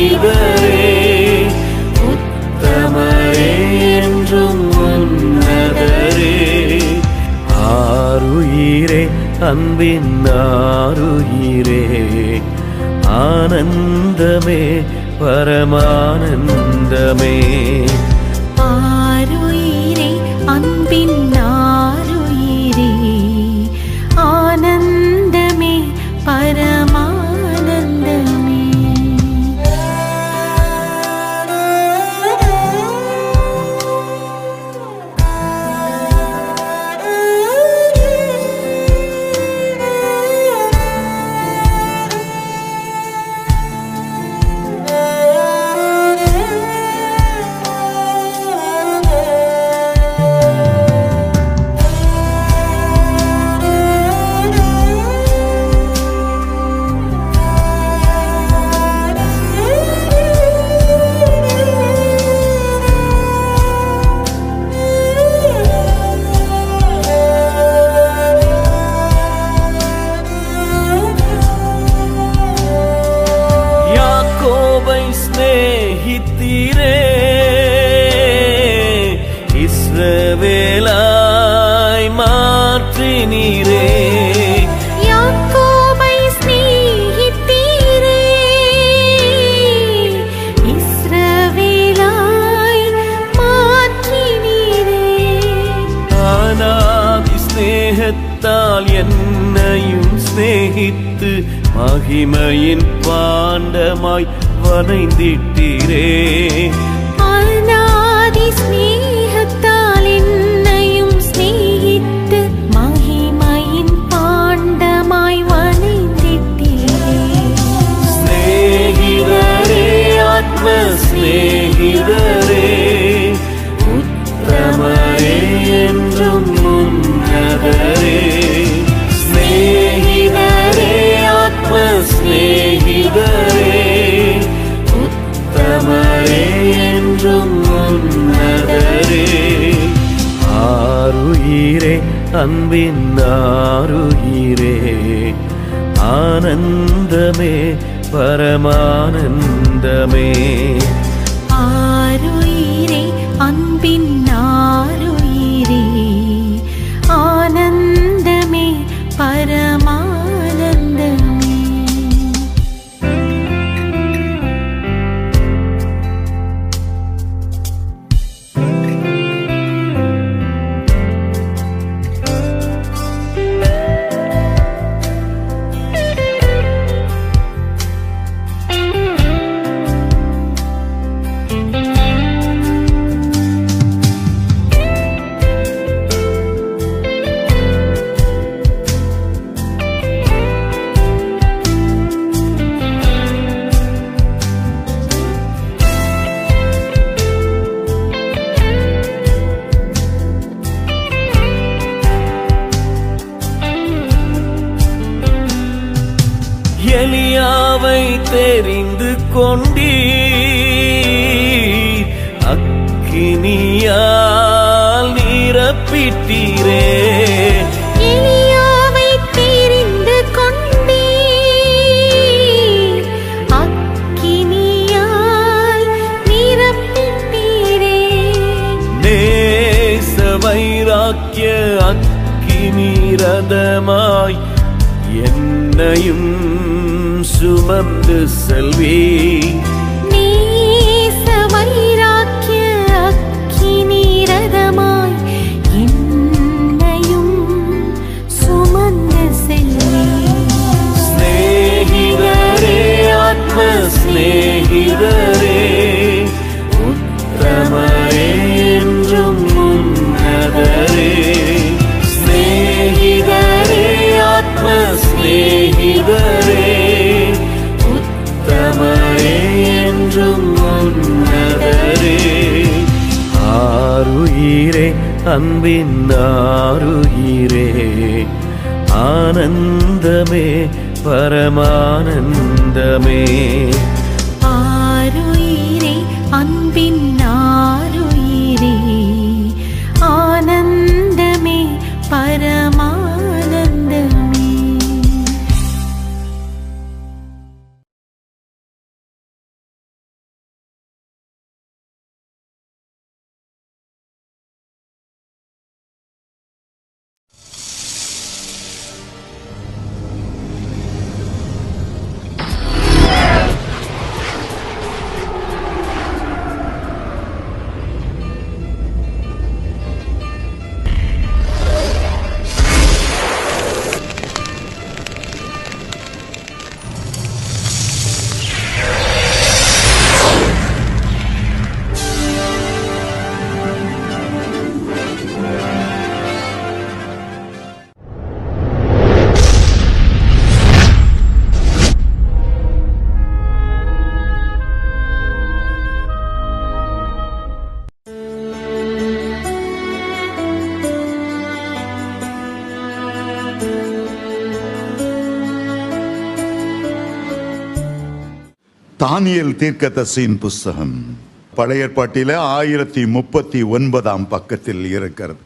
புனிதரே உத்தமரே என்றும் உன்னதரே. ஆறுயிரே அன்பின் ஆறுயிரே ஆனந்தமே பரமானந்தமே. ஆறுயிரே அன்பின் அன்பின் ஆருகிறே ஆனந்தமே பரமானந்தமே. அன்பின் ஆறுகிறே ஆனந்தமே பரமானந்தமே. ஆறுயிரே அன்பின் தானியல் தீர்க்கதசின் புஸ்தகம். பழைய ஏற்பாட்டில ஆயிரத்தி முப்பத்தி ஒன்பதாம் பக்கத்தில் இருக்கிறது.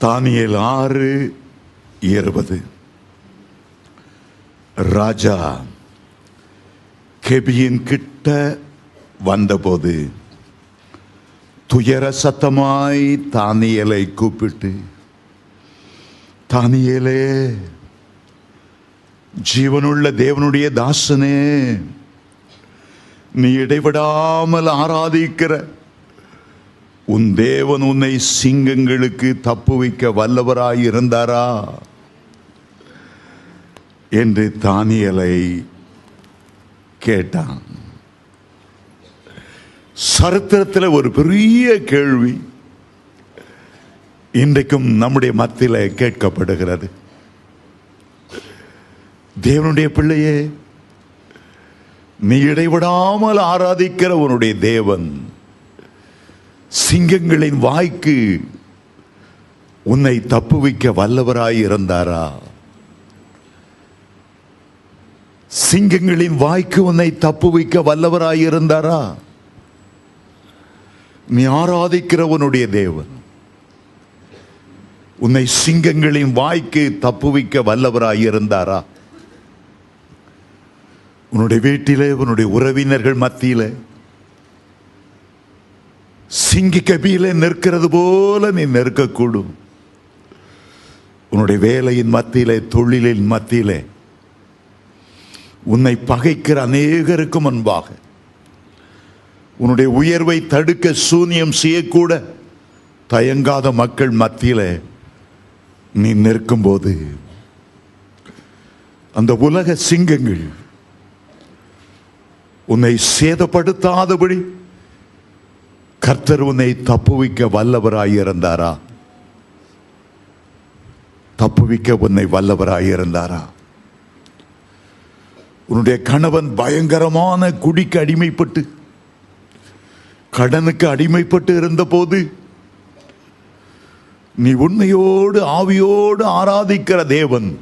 தானியல் ஆறு இருபது. ராஜா கெபியின் கிட்ட வந்தபோது துயர சத்தமாய் தானியலை கூப்பிட்டு தானியலே ஜீவனுள்ள தேவனுடைய தாசனே நீ இடைவிடாமல் ஆராதிக்கிற. உன் தேவன் உன்னை சிங்கங்களுக்கு தப்பு வைக்க வல்லவராய் இருந்தாரா? என்று தானியலை கேட்டான். சரித்திரத்தில் ஒரு பெரிய கேள்வி இன்றைக்கும் நம்முடைய மத்தியில் கேட்கப்படுகிறது. தேவனுடைய பிள்ளையே நீ இடைவிடாமல் ஆராதிக்கிற உன்னுடைய தேவன். சிங்கங்களின் வாய்க்கு உன்னை தப்புவிக்க வல்லவராய் இருந்தாரா? சிங்கங்களின் வாய்க்கு உன்னை தப்புவிக்க வல்லவராய் இருந்தாரா? நீ ஆராதிக்கிறவனுடைய தேவன். உன்னை சிங்கங்களின் வாய்க்கு தப்புவிக்க வல்லவராய் இருந்தாரா? உன்னுடைய வீட்டில் உன்னுடைய உறவினர்கள் மத்தியில் சிங்கி கபியில் நிற்கிறது போல நீ நிற்கக்கூடும். உன்னுடைய வேலையின் மத்தியிலே தொழிலின் மத்தியிலே உன்னை பகைக்கிற அநேகருக்கு முன்பாக உன்னுடைய உயர்வை தடுக்க சூனியம் செய்யக்கூட தயங்காத மக்கள் மத்தியில் நீ நிற்கும்போது அந்த உலக சிங்கங்கள் உன்னை சேதப்படுத்தாதபடி கர்த்தர் உன்னை தப்புவிக்க வல்லவராயிருந்தாரா? தப்புவிக்க உன்னை வல்லவராயிருந்தாரா? உன்னுடைய கணவன் பயங்கரமான குடிக்கு அடிமைப்பட்டு கடனுக்கு அடிமைப்பட்டு இருந்தபோது நீ உண்மையோடு ஆவியோடு ஆராதிக்கிற தேவன்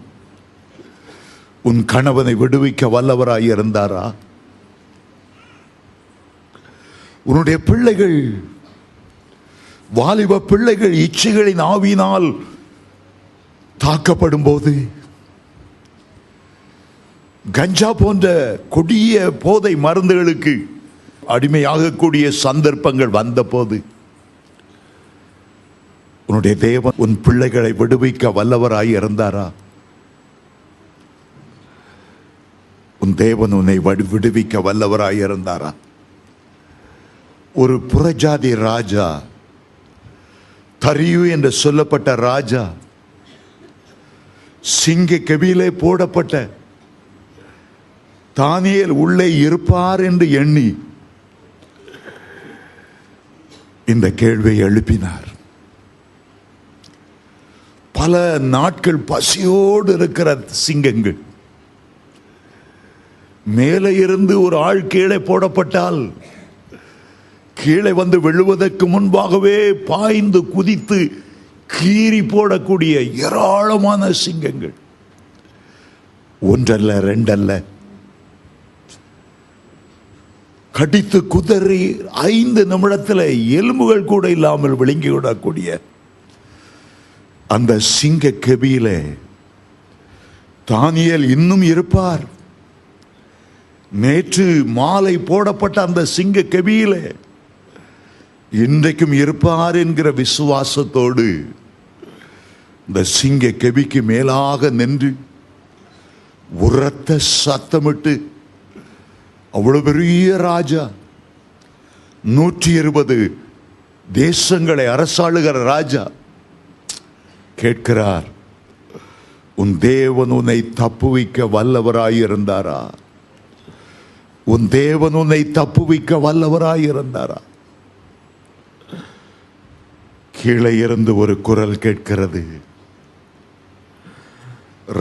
உன் கணவனை விடுவிக்க வல்லவராயிருந்தாரா? இருந்தாரா உன்னுடைய பிள்ளைகள் வாலிப பிள்ளைகள் இச்சைகளின் ஆவியினால் தாக்கப்படும் போது கஞ்சா போன்ற கொடிய போதை மருந்துகளுக்கு அடிமையாகக்கூடிய சந்தர்ப்பங்கள் வந்தபோது உன்னுடைய தேவன் உன் பிள்ளைகளை விடுவிக்க வல்லவராய் இருந்தாரா? உன் தேவன் உன்னை விடுவிக்க வல்லவராய் இருந்தாரா? ஒரு புறஜாதி ராஜா தரியு என்று சொல்லப்பட்ட ராஜா சிங்க கபிலே போடப்பட்ட தானியல் உள்ளே இருப்பார் என்று எண்ணி இந்த கேள்வியை எழுப்பினார். பல நாட்கள் பசியோடு இருக்கிற சிங்கங்கள். மேலே இருந்து ஒரு ஆள் கீழே போடப்பட்டால் கீழே வந்து விழுவதற்கு முன்பாகவே பாய்ந்து குதித்து கீறி போடக்கூடிய ஏராளமான சிங்கங்கள். ஒன்றல்ல ரெண்டல்ல. கடித்து குதறி ஐந்து நிமிடத்தில் எலும்புகள் கூட இல்லாமல் விழுங்கி விடக்கூடிய அந்த சிங்க கெபியில தானியல் இன்னும் இருப்பார். நேற்று மாலை போடப்பட்ட அந்த சிங்க கெபியிலே இன்றைக்கும் இருப்பார் என்கிற விசுவாசத்தோடு இந்த சிங்க கெபிக்கு மேலாக நின்று உரத்த சத்தமிட்டு அவ்வளவு பெரிய ராஜா நூற்றி இருபது தேசங்களை அரசாளுகிற ராஜா கேட்கிறார் உன் தேவன் உன்னை தப்புவிக்க வல்லவராயிருந்தாரா? உன் தேவன் உன்னை தப்புவிக்க வல்லவராயிருந்தாரா? கீழே இருந்து ஒரு குரல் கேட்கிறது.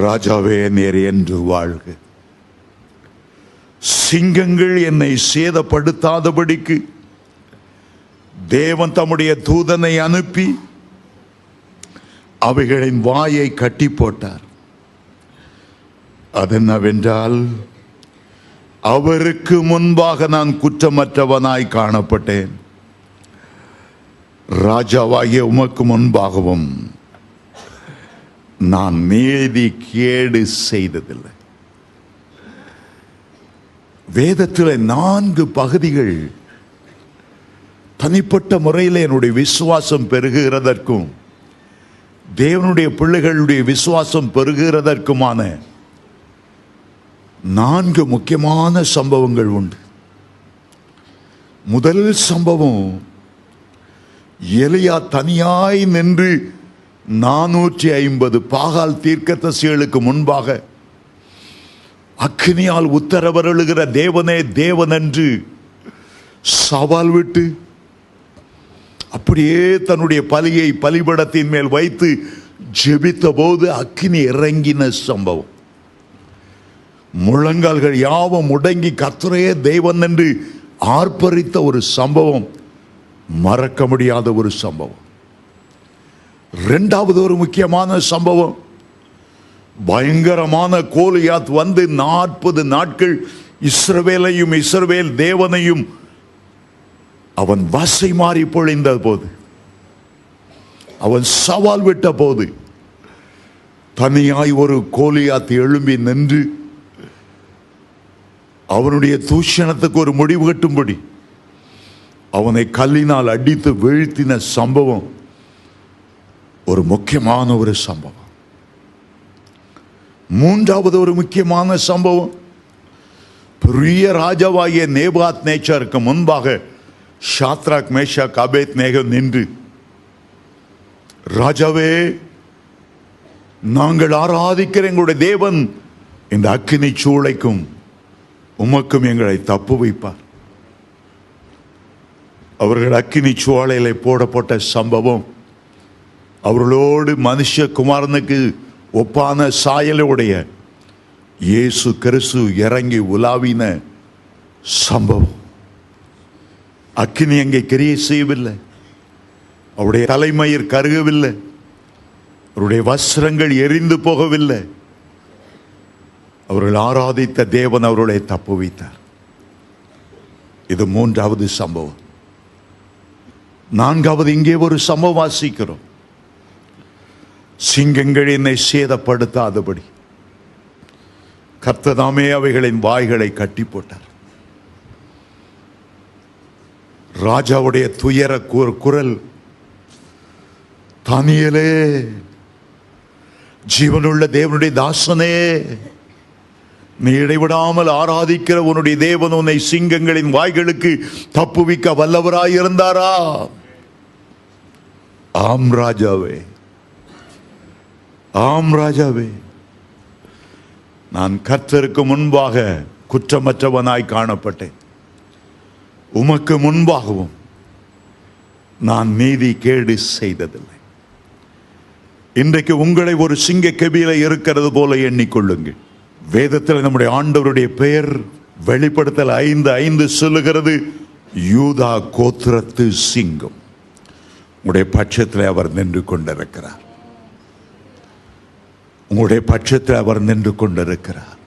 ராஜாவே நேர் என்று வாழ்க. சிங்கங்கள் என்னை சேதப்படுத்தாதபடிக்கு தேவன் தம்முடைய தூதனை அனுப்பி அவைகளின் வாயை கட்டி போட்டார். அது என்னவென்றால் அவருக்கு முன்பாக நான் குற்றமற்றவனாய் காணப்பட்டேன். ராஜாவாகிய உமக்கு முன்பாகவும் நான் நீதி கேடு செய்ததில்லை. வேதத்தில் நான்கு பகுதிகள் தனிப்பட்ட முறையில் என்னுடைய விசுவாசம் பெருகுகிறதற்கும் தேவனுடைய பிள்ளைகளுடைய விசுவாசம் பெருகுகிறதற்குமான நான்கு முக்கியமான சம்பவங்கள் உண்டு. முதல் சம்பவம் எலியா தனியாய் நின்று நானூற்றி ஐம்பது பாகால் தீர்க்கதரிசிகளுக்கு முன்பாக அக்னியால் உத்தரவருளுகிற தேவனே தேவன் என்று சவால் விட்டு அப்படியே தன்னுடைய பலியை பலிபடத்தின் மேல் வைத்து ஜெபித்த போது அக்னி இறங்கின சம்பவம். முழங்கால்கள் யாவும் முடங்கி கர்த்தரையே தெய்வம் என்று ஆர்ப்பரித்த ஒரு சம்பவம். மறக்க முடியாத ஒரு சம்பவம். ரெண்டாவது ஒரு முக்கியமான சம்பவம். பயங்கரமான கோலியாத் வந்து நாற்பது நாட்கள் இஸ்ரவேலையும் இஸ்ரவேல் தேவனையும் அவன் வசை மாறி பொழிந்த போது அவன் சவால் விட்ட போது தனியாய் ஒரு கோலியாத் எழும்பி நின்று அவனுடைய தூஷணத்துக்கு ஒரு முடிவு கட்டும்படி அவனை கல்லினால் அடித்து வீழ்த்தின சம்பவம் ஒரு முக்கியமான ஒரு சம்பவம். மூன்றாவது ஒரு முக்கியமான சம்பவம் பெரிய ராஜாவாகிய நேபாத் நேச்சருக்கு முன்பாக ஷாத்ராக் மேஷா கபேத் நேகம் நின்று ராஜாவே நாங்கள் ஆராதிக்கிற எங்களுடைய தேவன் இந்த அக்கினி சூளைக்கும் உமக்கும் எங்களை தப்பு வைப்பார். அவர்கள் அக்கினி சுவாலையில் போடப்பட்ட சம்பவம். அவர்களோடு மனுஷ குமாரனுக்கு ஒப்பான சாயலுடைய இயேசு கிறிஸ்து இறங்கி உலாவின சம்பவம். அக்கினி அங்கே கிரியை செய்யவில்லை. அவருடைய தலைமயிர் கருகவில்லை. அவருடைய வஸ்திரங்கள் எரிந்து போகவில்லை. அவர்கள் ஆராதித்த தேவன் அவர்களை தப்பு வைத்தார். இது மூன்றாவது சம்பவம். நான்காவது இங்கே ஒரு சம்பவம் வாசிக்கிறோம். சிங்கங்கள் என்னை சேதப்படுத்தாதபடி. கர்த்ததாமே அவைகளின் வாய்களை கட்டி போட்டார் ராஜாவுடைய துயர குரல் தானியலே ஜீவனுள்ள தேவனுடைய தாசனே நீ இடைவிடாமல் ஆராதிக்கிற உன்னுடைய தேவன் உன்னை சிங்கங்களின் வாய்களுக்கு தப்புவிக்க வல்லவராயிருந்தாரா? ஆம் ராஜாவே. ஆம் ராஜாவே. நான் கர்த்தருக்கு முன்பாக குற்றமற்றவனாய் காணப்பட்டேன். உமக்கு முன்பாகவும் நான் நீதி கேடு செய்ததில்லை. இன்றைக்கு உங்களை ஒரு சிங்க கபியில இருக்கிறது போல எண்ணிக்கொள்ளுங்கள். வேதத்தில் நம்முடைய ஆண்டவருடைய பெயர் வெளிப்படுத்தல் ஐந்து ஐந்து சொல்லுகிறது யூதா கோத்திரத்து சிங்கம். உங்களுடைய பட்சத்தில் அவர் நின்று கொண்டிருக்கிறார். உங்களுடைய பட்சத்தில் அவர் நின்று கொண்டிருக்கிறார்.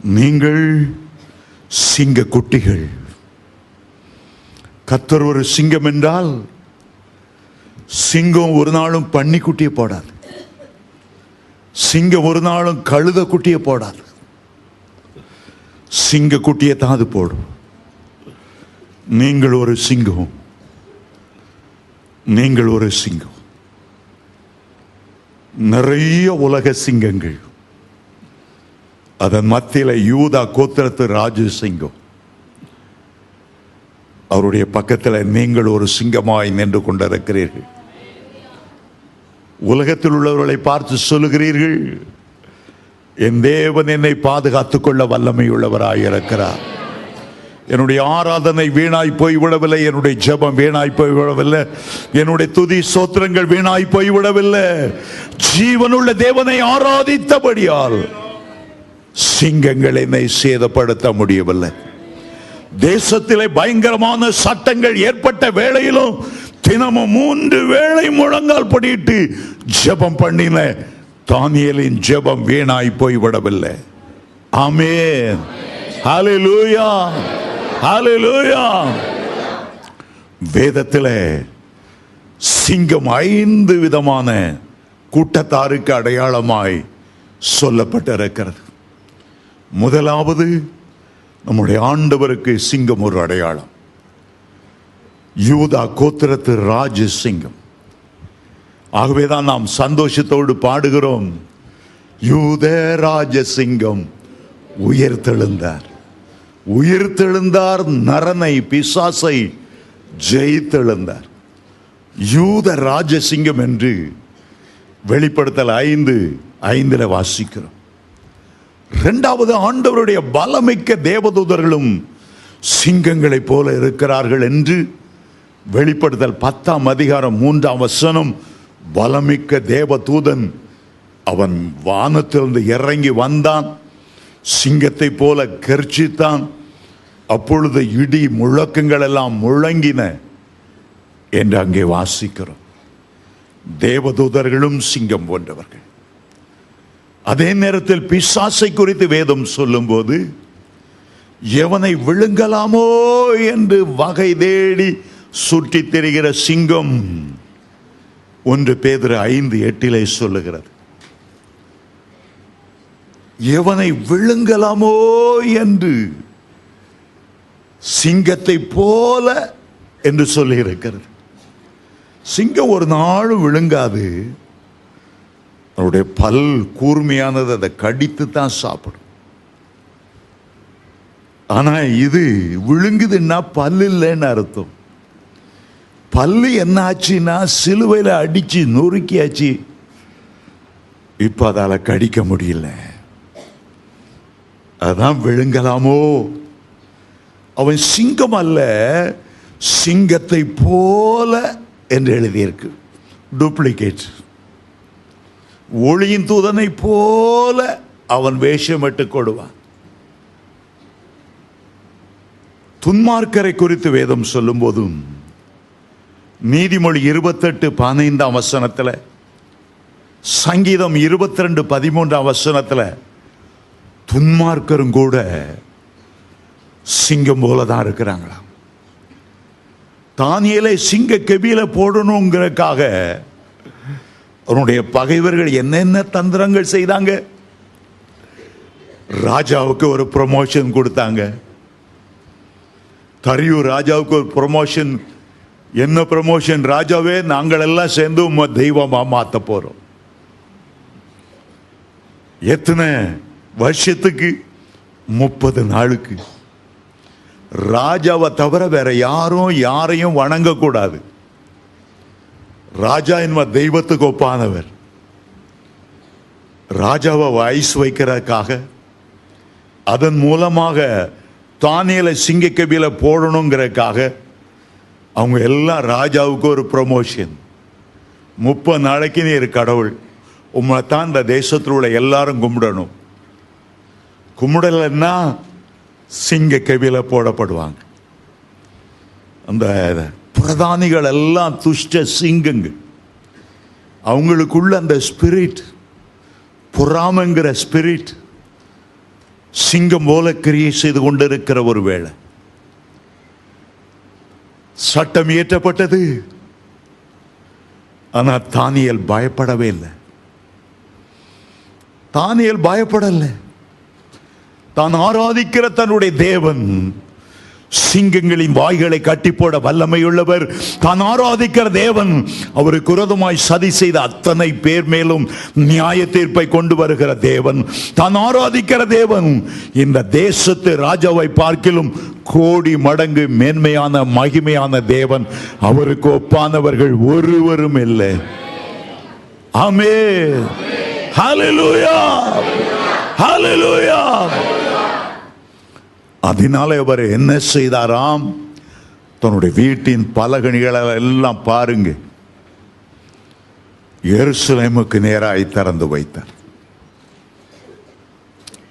நீங்கள் சிங்க குட்டிகள். கத்தர் ஒரு சிங்கம் என்றால் சிங்கம் ஒரு நாளும் பன்னி போடாது. சிங்கம் ஒரு நாளும் கழுத குட்டியை போடாது. சிங்க குட்டியை தான் அது போடும். நீங்கள் ஒரு சிங்கம். நீங்கள் ஒரு சிங்கம். நிறைய உலக சிங்கங்கள். அதன் மத்தியில யூதா கோத்திரத்து ராஜு சிங்கம். அவருடைய பக்கத்தில் நீங்கள் ஒரு சிங்கமாய் நின்று கொண்டிருக்கிறீர்கள். உலகத்தில் உள்ளவர்களை பார்த்து சொல்லுகிறீர்கள். என் தேவன் என்னை பாதுகாத்துக் கொள்ள வல்லமை உள்ளவராய் இருக்கிறார். என்னுடைய ஆராதனை வீணாய் போய்விடவில்லை. என்னுடைய ஜெபம் வீணாய் போய்விடவில்லை. என்னுடைய துதி சோத்திரங்கள் வீணாய் போய்விடவில்லை. ஜீவனுள்ள தேவனை ஆராதித்தபடியால் சிங்கங்கள் என்னை சேதப்படுத்த முடியவில்லை. தேசத்திலே பயங்கரமான சட்டங்கள் ஏற்பட்ட வேளையிலும் தினமும் மூன்று வேளை முழங்கால் படிட்டு ஜெபம் பண்ணின தானியலின் ஜெபம் வீணாய் போய்விடவில்லை ஆமென். ஹalleluya. ஹalleluya. வேதத்தில் சிங்கம் ஐந்து விதமான கூட்டத்தாருக்கு அடையாளமாய் சொல்லப்பட்டிருக்கிறது. முதலாவது நம்முடைய ஆண்டவருக்கு சிங்கம் ஒரு அடையாளம். யூதா கோத்திரத்து ராஜ சிங்கம். ஆகவேதான் நாம் சந்தோஷத்தோடு பாடுகிறோம். யூத ராஜ சிங்கம் உயிர்த்தெழுந்தார் உயிர்த்தெழுந்தார் நரனை பிசாசை ஜெயித்தெழுந்தார். யூத ராஜசிங்கம் என்று வெளிப்படுத்தல் ஐந்து ஐந்தில் வாசிக்கிறோம். இரண்டாவது ஆண்டவருடைய பலமிக்க தேவதூதர்களும் சிங்கங்களைப் போல இருக்கிறார்கள் என்று வெளிப்படுத்தல் பத்தாம் அதிகாரம் மூன்றாம் வசனம். பலமிக்க தேவதூதன் அவன் வானத்திலிருந்து இறங்கி வந்தான். சிங்கத்தைப் போல கர்ச்சித்தான். அப்பொழுது இடி முழக்கங்கள் எல்லாம் முழங்கின என்று அங்கே வாசிக்கிறோம். தேவதூதர்களும் சிங்கம் போன்றவர்கள். அதே நேரத்தில் பிசாசை குறித்து வேதம் சொல்லும்போது எவனை விழுங்கலாமோ என்று வகை தேடி சுற்றித் திரிகிற சிங்கம். ஒன்று பேதர் ஐந்து எட்டிலே சொல்லுகிறது. எவனை விழுங்கலாமோ என்று சிங்கத்தை போல என்று சொல்லி இருக்கிறது சிங்கம் ஒரு நாள் விழுங்காது. அவருடைய பல் கூர்மையானது அதை கடித்து தான் சாப்பிடும். ஆனா இது விழுங்குதுன்னா பல் இல்லைன்னு அர்த்தம். பல்லு என்ன ஆச்சுன்னா சிலுவையில் அடிச்சு நொறுக்கியாச்சு. இப்போ அதால் கடிக்க முடியல. அதான் விழுங்கலாமோ? அவன் சிங்கம் அல்ல சிங்கத்தை போல என்று எழுதியிருக்கு. டூப்ளிகேட் ஒளியின் தூதனை போல அவன் வேஷமிட்டு கொடுவான். துன்மார்க்கரை குறித்து வேதம் சொல்லும் போதும் நீதிமொழி இருபத்தெட்டு பதினைந்தாம் வசனத்தில் சங்கீதம் இருபத்தி ரெண்டு பதிமூன்றாம் வசனத்தில் துன்மார்க்கரும் கூட சிங்கம் போல தான் இருக்கிறாங்களாம். தானியலை சிங்க கெபியில போடணுங்கிறதுக்காக அவனுடைய பகைவர்கள் என்னென்ன தந்திரங்கள் செய்தாங்க? ராஜாவுக்கு ஒரு ப்ரமோஷன் கொடுத்தாங்க. தரியூர் ராஜாவுக்கு ஒரு ப்ரமோஷன் என்ன ப்ரமோஷன் ராஜாவே நாங்கள் எல்லாம் சேர்ந்து உம்ம தெய்வமா மாத்த போறோம். எத்தனை வருஷத்துக்கு? முப்பது நாளுக்கு. ராஜாவை தவிர வேற யாரும் யாரையும் வணங்கக்கூடாது ராஜா என்ப தெய்வத்துக்கு ஒப்பானவர். ராஜாவை வயசு வைக்கிறதுக்காக அதன் மூலமாக தானியலை சிங்கக்கபில போடணுங்கிறதுக்காக அவங்க எல்லாம் ராஜாவுக்கு ஒரு ப்ரொமோஷன் முப்பது நாளைக்கு நீ கடவுள். உங்களை தான் இந்த தேசத்தில் உள்ள எல்லாரும் கும்பிடணும். கும்பிடலைன்னா சிங்க கவியில் போடப்படுவாங்க. அந்த பிரதானிகள் எல்லாம் துஷ்ட சிங்கங்க. அவங்களுக்குள்ள அந்த ஸ்பிரிட் பொறாமைங்கிற ஸ்பிரிட் சிங்கம் போல கிரியை செய்து கொண்டிருக்கிற ஒரு வேளை. சட்டம் இயற்றப்பட்டது ஆனா தானியல் பயப்படவே இல்லை. தானியல் பயப்படல. தான் ஆராதிக்கிற தன்னுடைய தேவன் சிங்கங்களின் வாய்களை கட்டி போட வல்லமையுள்ளவர். தான் ஆராதிக்கிற தேவன். அவருக்கு விரோதமாய் சதி செய்த அத்தனை பேர் மேலும் நியாய தீர்ப்பை கொண்டு வருகிற தேவன். தான் ஆராதிக்கிற தேவன். இந்த தேசத்து ராஜாவை பார்க்கிலும் கோடி மடங்கு மேன்மையான மகிமையான தேவன். அவருக்கு ஒப்பானவர்கள் ஒருவரும் இல்லை. ஆமே ஹalleluya. ஹalleluya. அதனால அவர் என்ன செய்தாராம்? தன்னுடைய வீட்டின் பலகணிகளை எல்லாம் பாருங்க. எருசலேமுக்கு நேராய் திறந்து வைத்தார்.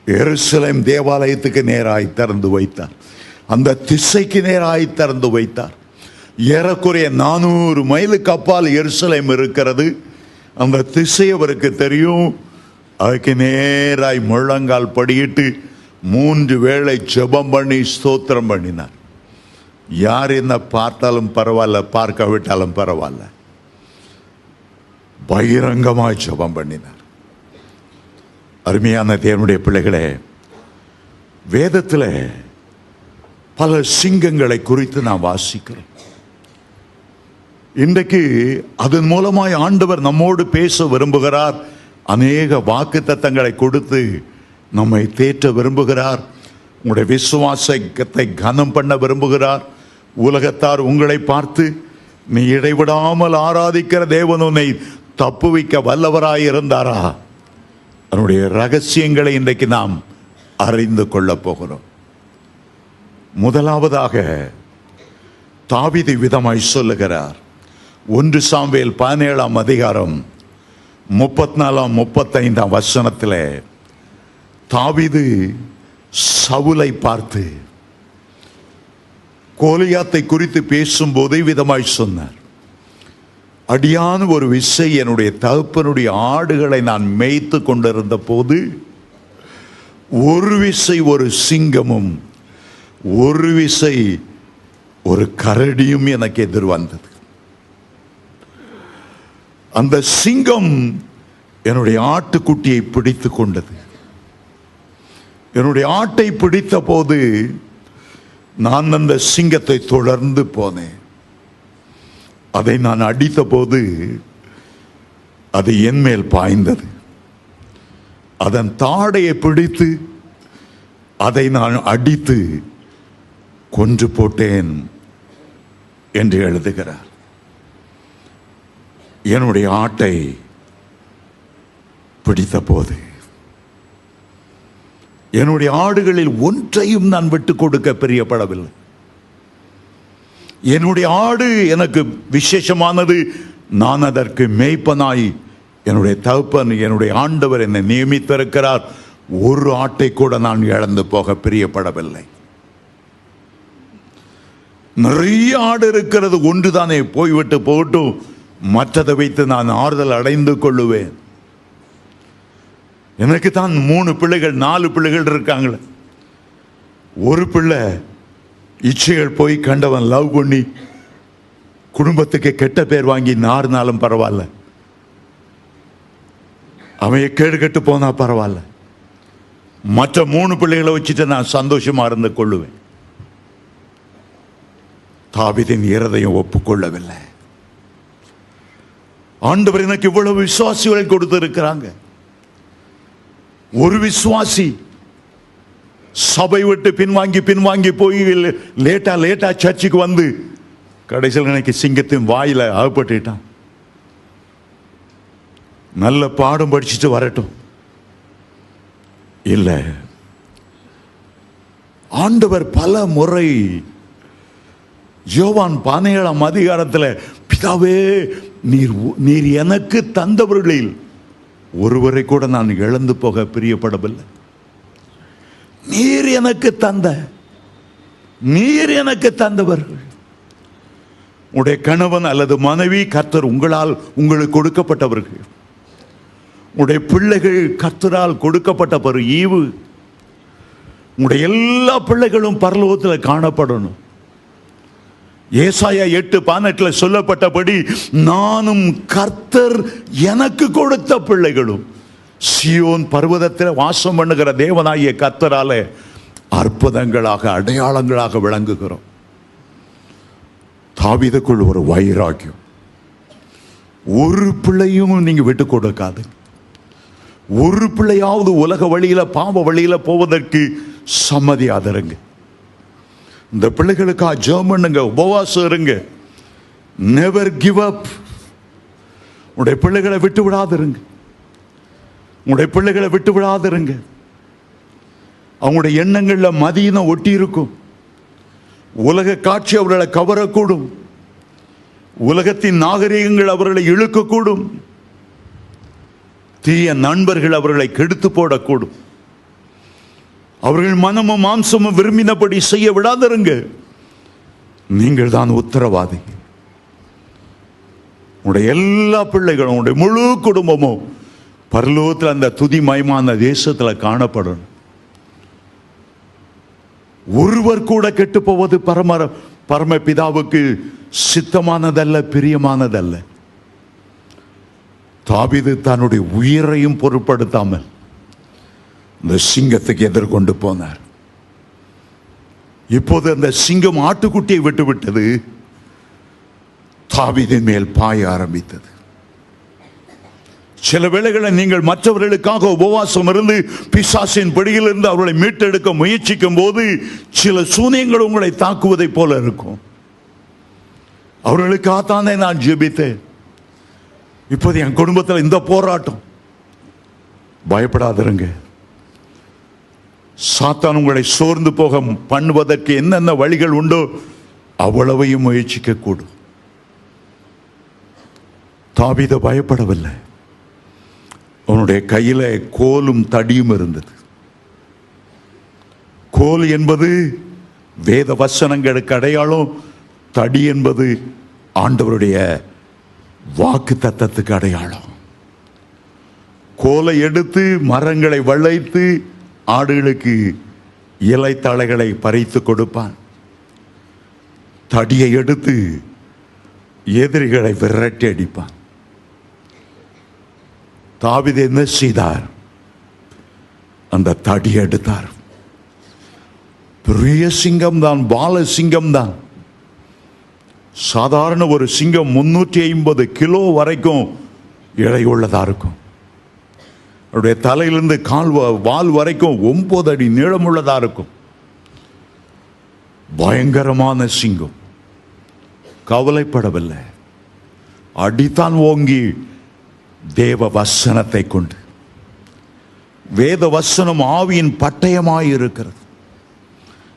எருசலேம் தேவாலயத்துக்கு நேராய் திறந்து வைத்தார். அந்த திசைக்கு நேராய் திறந்து வைத்தார். ஏறக்குறைய நானூறு மைலுக்கு அப்பால் எருசலேம் இருக்கிறது. அந்த திசை அவருக்கு தெரியும். அதுக்கு நேராய் முழங்கால் படியிட்டு மூன்று வேளை ஜெபம் பண்ணி ஸ்தோத்திரம் பண்ணினார். யார் என்ன பார்த்தாலும் பரவாயில்ல பார்க்காவிட்டாலும் பரவாயில்ல. பகிரங்கமாய் ஜெபம் பண்ணினார். அருமையான தேவனுடைய பிள்ளைகளே வேதத்தில் பல சிங்கங்களை குறித்து நான் வாசிக்கிறேன் இன்றைக்கு அதன் மூலமாய் ஆண்டவர் நம்மோடு பேச விரும்புகிறார். அநேக வாக்கு தத்தங்களை கொடுத்து நம்மை தேற்ற விரும்புகிறார். உங்களுடைய விசுவாசத்தை கனம் பண்ண விரும்புகிறார். உலகத்தார் உங்களை பார்த்து நீ இடைவிடாமல் ஆராதிக்கிற தேவன் உன்னை தப்புவிக்க வல்லவராய் இருந்தாரா? அதனுடைய ரகசியங்களை இன்றைக்கு நாம் அறிந்து கொள்ளப் போகிறோம். முதலாவதாக தாவிதி விதமாய் சொல்லுகிறார். ஒன்று சாம்பேல் பதினேழாம் அதிகாரம் முப்பத்தி நாலாம் முப்பத்தைந்தாம் வசனத்தில் தாவிது சவுலை பார்த்து கோலியாத்தை குறித்து பேசும்போது விதமாய் சொன்னார். அடியான ஒரு விசை என்னுடைய தகப்பனுடைய ஆடுகளை நான் மேய்த்து கொண்டிருந்த போது ஒரு விசை ஒரு சிங்கமும் ஒரு விசை ஒரு கரடியும் எனக்கு எதிர் வந்தது. அந்த சிங்கம் என்னுடைய ஆட்டுக்குட்டியை பிடித்து கொண்டது. என்னுடைய ஆட்டை பிடித்த போது நான் அந்த சிங்கத்தை தொடர்ந்து போனேன். அதை நான் அடித்த போது அது என் மேல் பாய்ந்தது. அதன் தாடையை பிடித்து அதை நான் அடித்து கொன்று போட்டேன் என்று எழுதுகிறார். என்னுடைய ஆட்டை பிடித்த போது என்னுடைய ஆடுகளில் ஒன்றையும் நான் விட்டு கொடுக்க பிரியப்படவில்லை. என்னுடைய ஆடு எனக்கு விசேஷமானது. நான் அதற்கு மேய்ப்பனாய். என்னுடைய தகப்பன் என்னுடைய ஆண்டவர் என்னை நியமித்திருக்கிறார். ஒரு ஆட்டை கூட நான் இழந்து போக பிரியப்படவில்லை. நிறைய ஆடு இருக்கிறது. ஒன்றுதானே போய்விட்டு போகட்டும். மற்றதை வைத்து நான் ஆறுதல் அடைந்து கொள்ளுவேன். எனக்கு தான் மூணு பிள்ளைகள் நாலு பிள்ளைகள் இருக்காங்களே. ஒரு பிள்ளை இச்சைகள் போய் கண்டவன் லவ் பண்ணி குடும்பத்துக்கு கெட்ட பேர் வாங்கி நாறுனாலும் பரவாயில்ல. அவன் கேடு கெட்டு போனா பரவாயில்ல. மற்ற மூணு பிள்ளைகளை வச்சுட்டு நான் சந்தோஷமா இருந்து கொள்ளுவேன். தாவிதின் இருதயம் ஒப்புக்கொள்ளவில்லை. ஆண்டவர் எனக்கு இவ்வளவு விசுவாசிகளை கொடுத்து இருக்கிறாங்க ஒரு விசுவாசி சபை விட்டு பின்வாங்கி பின்வாங்கி போய் லேட்டா லேட்டா சர்ச்சுக்கு வந்து கடைசியில் எனக்கு சிங்கத்தின் வாயில அகப்பட்டுட்டான். நல்ல பாடம் படிச்சுட்டு வரட்டும். இல்ல ஆண்டவர் பல முறை யோவான் பதினேழாம் அதிகாரத்தில் பிதாவே நீர் நீர் எனக்கு தந்தவர்களில் ஒருவரை கூட நான் இழந்து போக பிரியப்படவில்லை. நீர் எனக்கு தந்த நீர் எனக்கு தந்தவர்கள். உடைய கணவன் அல்லது மனைவி கர்த்தர் உங்களால் உங்களுக்கு கொடுக்கப்பட்டவர்கள். உடைய பிள்ளைகள் கர்த்தரால் கொடுக்கப்பட்ட ஒரு ஈவு. உடைய எல்லா பிள்ளைகளும் பரலோகத்தில் காணப்படணும். ஏசாயா எட்டு பதினெட்டுல சொல்லப்பட்டபடி நானும் கர்த்தர் எனக்கு கொடுத்த பிள்ளைகளும். சியோன் பர்வதத்தில் வாசம் பண்ணுகிற தேவனாகிய கர்த்தரால அற்புதங்களாக அடையாளங்களாக விளங்குகிறோம். தாவிதக்குள் ஒரு வைராக்கியம். ஒரு பிள்ளையும் நீங்கள் விட்டு கொடுக்காது ஒரு பிள்ளையாவது உலக வழியில் பாவ வழியில் போவதற்கு சம்மதியாதருங்க. இந்த பிள்ளைகளுக்கா ஜெர்மனுங்க உபவாசம் இருங்க. நெவர் கிவ் அப் உடைய பிள்ளைகளை விட்டு விடாதிருங்க. உடைய பிள்ளைகளை விட்டு விடாதிருங்க. அவங்களுடைய எண்ணங்களில் மதியினம் ஒட்டி இருக்கும். உலக காட்சி அவர்களை கவரக்கூடும். உலகத்தின் நாகரிகங்கள் அவர்களை இழுக்கக்கூடும். தீய நண்பர்கள் அவர்களை கெடுத்து போடக்கூடும். அவர்கள் மனமும் மாம்சமும் விரும்பினபடி செய்ய விடாதருங்க நீங்கள் தான் உத்தரவாதி. உடைய எல்லா பிள்ளைகளும் உடைய முழு குடும்பமும் பரலோகத்தில் அந்த துதி மயமான தேசத்தில் காணப்படணும். ஒருவர் கூட கெட்டு போவது பரம பரமபிதாவுக்கு சித்தமானதல்ல பிரியமானதல்ல. தாபிது தன்னுடைய உயிரையும் பொருட்படுத்தாமல் இந்த சிங்கத்துக்கு எதிர்கொண்டு போனார். இப்போது அந்த சிங்கம் ஆட்டுக்குட்டியை விட்டுவிட்டது. தாவிதின் மேல் பாய ஆரம்பித்தது. சில வேளைகளை நீங்கள் மற்றவர்களுக்காக உபவாசம் இருந்து பிசாசின் பிடியிலிருந்து அவர்களை மீட்டெடுக்க முயற்சிக்கும் போது சில சூனியங்கள் உங்களை தாக்குவதைப் போல இருக்கும். அவர்களுக்காகத்தானே நான் ஜெபித்தேன். இப்போது என் குடும்பத்தில் இந்த போராட்டம். பயப்படாதிருங்க. சாத்தான் உங்களை சோர்ந்து போக பண்ணுவதற்கு என்னென்ன வழிகள் உண்டோ அவ்வளவையும் முயற்சிக்க கூடும் தாவீது பயப்படவில்லை. அவனுடைய கையில கோலும் தடியும் இருந்தது. கோல் என்பது வேத வசனங்களுக்கு அடையாளம். தடி என்பது ஆண்டவருடைய வாக்கு தத்தத்துக்கு அடையாளம் கோலை எடுத்து மரங்களை வளைத்து ஆடுகளுக்கு இலைத்தலைகளை பறித்து கொடுப்பான். தடியை எடுத்து எதிரிகளை விரட்டி அடிப்பான். தாவிது என்ன செய்தார்? அந்த தடி எடுத்தார். பெரிய சிங்கம் தான் பால சிங்கம் தான் சாதாரண ஒரு சிங்கம் முன்னூற்றி ஐம்பது கிலோ வரைக்கும் எடை இருக்கும். அவருடைய தலையிலிருந்து கால் வ- வால் வரைக்கும் ஒன்பது அடி நீளமுள்ளதாக இருக்கும். பயங்கரமான சிங்கம். கவலைப்படவில்லை. அடித்தான் ஓங்கி தேவ வசனத்தை கொண்டு. வேத வசனம் ஆவியின் பட்டயமாய் இருக்கிறது.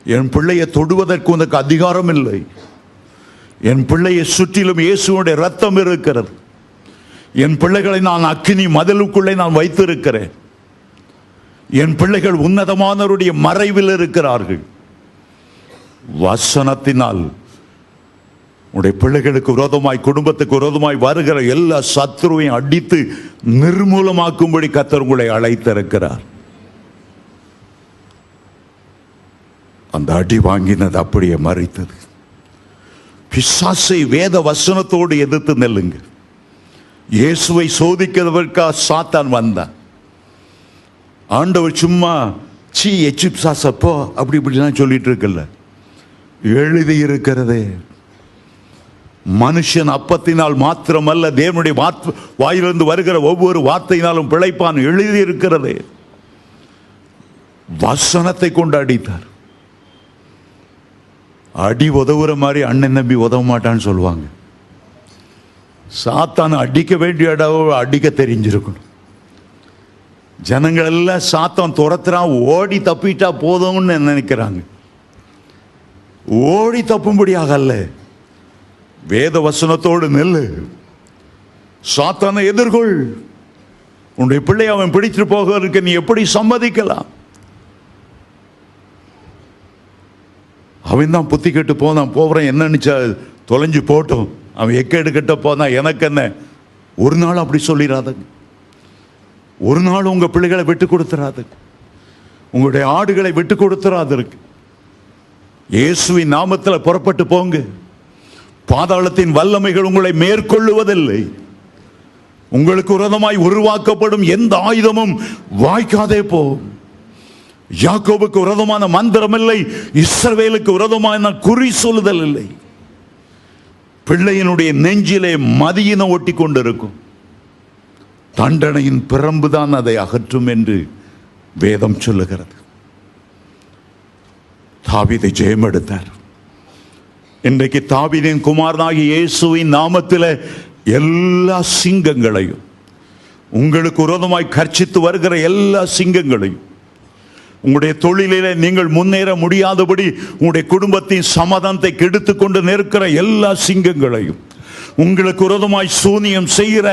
என் பிள்ளையை தொடுவதற்கு உனக்கு அதிகாரம் இல்லை. என் பிள்ளையை சுற்றிலும் இயேசுடைய ரத்தம் இருக்கிறது. என் பிள்ளைகளை நான் அக்கினி மதிலுக்குள்ளே நான் வைத்திருக்கிறேன். என் பிள்ளைகள் உன்னதமானவருடைய மறைவில் இருக்கிறார்கள். வசனத்தினால் உடைய பிள்ளைகளுக்கு விரோதமாய் குடும்பத்துக்கு விரோதமாய் வருகிற எல்லா சத்ருவையும் அடித்து நிர்மூலமாக்கும்படி கத்தர் உங்களை அழைத்திருக்கிறார். அந்த அடி வாங்கினது அப்படியே மறைத்தது. பிசாசை வேத வசனத்தோடு எதிர்த்து நெல்லுங்க இயேசுவை சோதிக்கிறதற்காக சாத்தான் வந்தான். ஆண்டவர் சும்மா சி எச்சிப் சாசப்போ அப்படி இப்படிலாம் சொல்லிட்டு இருக்கல. எழுதி இருக்கிறதே. மனுஷன் அப்பத்தினால் மாத்திரமல்ல தேவனுடைய வாத்- வாயிலிருந்து வருகிற ஒவ்வொரு வார்த்தையினாலும் பிழைப்பான் எழுதி இருக்கிறதே. வசனத்தை கொண்டு அடித்தார். அடி உதவுற மாதிரி அண்ணன் நம்பி உதவ மாட்டான்னு சொல்லுவாங்க. சாத்தான் அடிக்க வேண்டிய இடம் அடிக்க தெரிஞ்சிருக்கணும். ஜனங்கள் எல்லாம் சாத்தான் துரத்துறான் ஓடி தப்பிட்டா போதும்னு நினைக்கிறாங்க. ஓடி தப்பும்படியாக அல்ல. வேத வசனத்தோடு நெல்லு. சாத்தானை எதிர்கொள். உன்னுடைய பிள்ளை அவன் பிடிச்சிட்டு போகிறதுக்கு நீ எப்படி சம்மதிக்கலாம்? அவன் தான் புத்தி கெட்டு போனான் போகிறேன் என்னன்னு ச- தொலைஞ்சு போட்டோம். அவன் எக்கேடு கிட்ட போனா எனக்கு என்ன ஒரு நாள் அப்படி சொல்லிடாதுங்க ஒரு நாள் உங்க பிள்ளைகளை விட்டு கொடுத்துறாது உங்களுடைய ஆடுகளை விட்டு கொடுத்துறாது இருக்கு இயேசுவின் நாமத்தில் புறப்பட்டு போங்க. பாதாளத்தின் வல்லமைகள் உங்களை மேற்கொள்ளுவதில்லை. உங்களுக்கு உரதமாய் உருவாக்கப்படும் எந்த ஆயுதமும் வாய்க்காதே போகும் யாக்கோபுக்கு உரதமான மந்திரம் இல்லை இஸ்ரவேலுக்கு உரதமான குறி சொல்லுதல் இல்லை. பிள்ளையினுடைய நெஞ்சிலே மதியினை ஒட்டி கொண்டிருக்கும் தண்டனையின் பிரம்புதான் அதை அகற்றும் என்று வேதம் சொல்லுகிறது. தாவிதை ஜெயம் எடுத்தார் இன்றைக்கு தாவிதின் குமாரனாகி இயேசுவின் நாமத்தில் எல்லா சிங்கங்களையும் உங்களுக்கு உரோதமாய் கர்ச்சித்து வருகிற எல்லா சிங்கங்களையும் உங்களுடைய தொழிலிலே நீங்கள் முன்னேற முடியாதபடி உங்களுடைய குடும்பத்தின் சமாதானத்தை கெடுத்து கொண்டு நிற்கிற எல்லா சிங்கங்களையும் உங்களுக்கு விரோதமாய் சூனியம் செய்கிற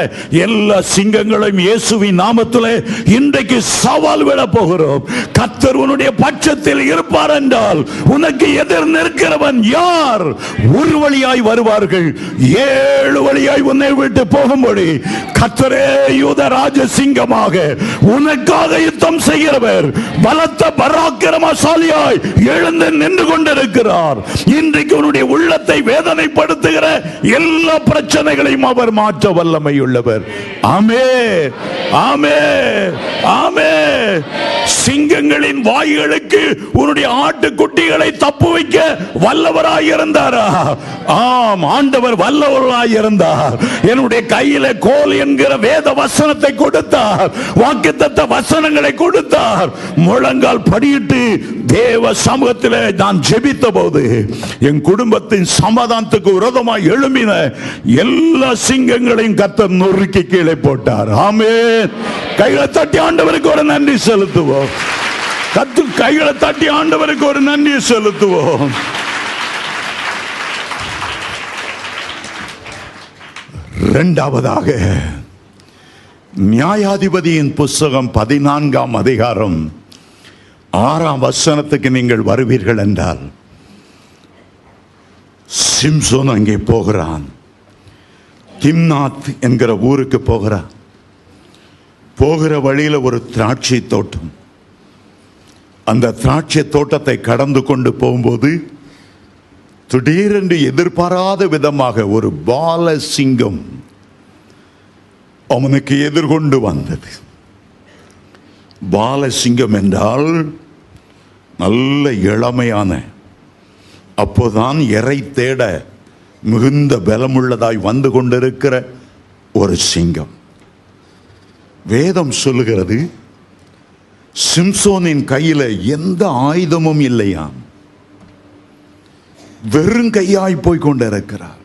எல்லா சிங்கங்களையும் இயேசுவின் நாமத்திலே இன்றைக்கு சவால் விட போகிறோம். கத்தர் உன்னுடைய பட்சத்தில் இருப்பார் என்றால் உனக்கு எதிர் நிற்கிறவன் யார்? ஒரு வழியாய் வருவார்கள். ஏழு வழியாய் உன்னை விட்டு போகும்படி கத்தரே யூத ராஜ சிங்கமாக உனக்காக யுத்தம் செய்கிறவர் பலத்த பராக்கிரமசாலியாய் எழுந்து நின்று கொண்டிருக்கிறார். இன்றைக்கு உன்னுடைய உள்ளத்தை வேதனைப்படுத்துகிற எல்லா பிரச்சனைகளையும் அவர் மாற்ற வல்லமை உள்ளவர் ஆமே. ஆமே. ஆமே. சிங்கங்களின் வாய்களுக்கு உன்னுடைய ஆட்டுக்குட்டிகளை தப்பு வைக்க வல்லவராய் இருந்தாரா? ஆம் ஆண்டவர் வல்லவராய் இருந்தார். என்னுடைய கையில கோல் என்கிற வேத வசனத்தை கொடுத்தார். வாக்குத்தத்த வசனங்களை கொடுத்தார். முழங்கால் படியிட்டு தேவ சமூகத்தில் நான் ஜெபித்த போது என் குடும்பத்தின் சமாதானத்துக்கு விரோதமாக எழும்பின எல்லா சிங்கங்களையும் கத்த நொறுக்கி கீழே போட்டார். ஆமே கைகளை தட்டி ஆண்டவருக்கு ஒரு நன்றி செலுத்துவோம். கத்து கைகளை தட்டி ஆண்டவருக்கு ஒரு நன்றி செலுத்துவோம். இரண்டாவதாக நியாயாதிபதியின் புஸ்தகம் பதினான்காம் அதிகாரம் ஆறாம் வசனத்துக்கு நீங்கள் வருவீர்கள் என்றால் சிம்சோன் அங்கே போகிறான். திம்னாத் என்கிற ஊருக்கு போகிறார் போகிற வழியில் ஒரு திராட்சை தோட்டம். அந்த திராட்சை தோட்டத்தை கடந்து கொண்டு போகும்போது திடீரென்று எதிர்பாராத விதமாக ஒரு பால சிங்கம் அவனுக்கு எதிர்கொண்டு வந்தது. பாலசிங்கம் என்றால் நல்ல இளமையான அப்போதான் இறை தேட மிகுந்த பலமுள்ளதாய் வந்து கொண்டிருக்கிற ஒரு சிங்கம். வேதம் சொல்லுகிறது சிம்சோனின் கையில் எந்த ஆயுதமும் இல்லையாம். வெறும் கையாய் போய் கொண்டிருக்கிறார்.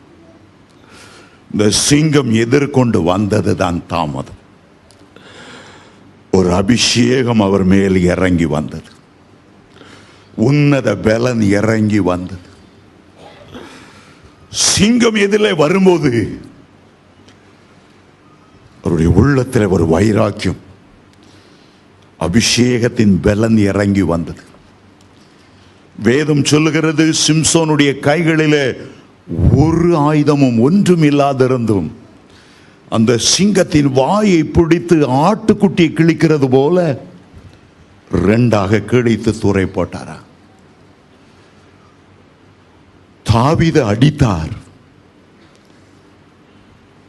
இந்த சிங்கம் எதிர்கொண்டு வந்தது தான் தாமதம். ஒரு அபிஷேகம் அவர் மேல் இறங்கி வந்தது. உன்னத பலன் இறங்கி வந்தது. சிங்கம் எதிலே வரும்போது அவருடைய உள்ளத்தில் ஒரு வைராக்கியம். அபிஷேகத்தின் பலன் இறங்கி வந்தது. வேதம் சொல்லுகிறது சிம்சோனுடைய கைகளில் ஒரு ஆயுதமும் ஒன்றும் இல்லாதிருந்தும் அந்த சிங்கத்தின் வாயை பிடித்து ஆட்டுக்குட்டியை கிழிக்கிறது போல ரெண்டாக கிழித்து துறை போட்டாரா? தாவித அடித்தார்.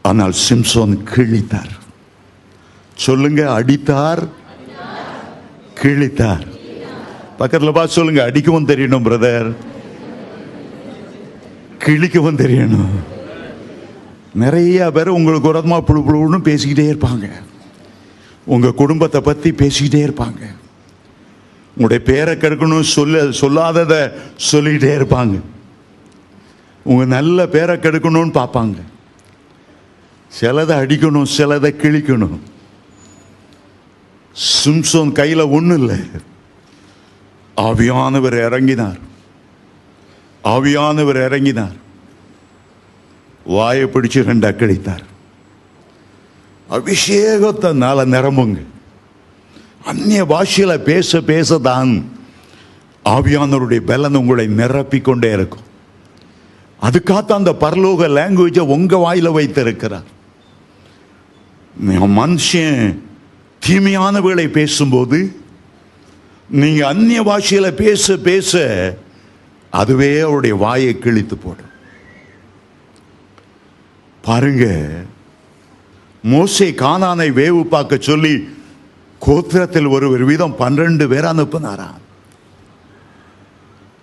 ஆனால் சிம்சோன் கிழித்தார். சொல்லுங்க அடித்தார் கிழித்தார். பக்கத்தில் பார்த்து சொல்லுங்க அடிக்கவும் தெரியணும் பிரதர் கிழிக்கவும் தெரியணும். நிறைய பேர் உங்களுக்கு விரோதமா புழு புழுன்னு பேசிக்கிட்டே இருப்பாங்க. உங்கள் குடும்பத்தை பற்றி பேசிக்கிட்டே இருப்பாங்க. உங்களுடைய பேரை கெடுக்கணும் சொல்ல சொல்லாததை சொல்லிக்கிட்டே இருப்பாங்க. உங்கள் நல்ல பேரை கெடுக்கணும்னு பார்ப்பாங்க சிலதை அடிக்கணும் சிலதை கிழிக்கணும். சிம்சோன் கையில் ஒன்றும் இல்லை. ஆவியானவர் இறங்கினார். ஆவியானவர் இறங்கினார். வாயை பிடிச்சு ரெண்டு அக்கடித்தார். அபிஷேகத்தினால நிரம்புங்க. அந்நிய பாஷையில் பேச பேசதான் ஆவியானவருடைய பலன் உங்களை நிரப்பிக் கொண்டே இருக்கும். அதுக்காக அந்த பரலோக லாங்குவேஜை உங்கள் வாயில் வைத்திருக்கிறார். மனுஷன் தீமையானவர்களை பேசும்போது நீங்கள் அந்நிய பாஷையில் பேச பேச அதுவே அவருடைய வாயை கிழித்து போடும். பாருங்க மோசை கானானை வேவு பார்க்க சொல்லி கோத்திரத்தில் ஒரு வீதம் பன்னிரண்டு பேர் அனுப்புனாராம்.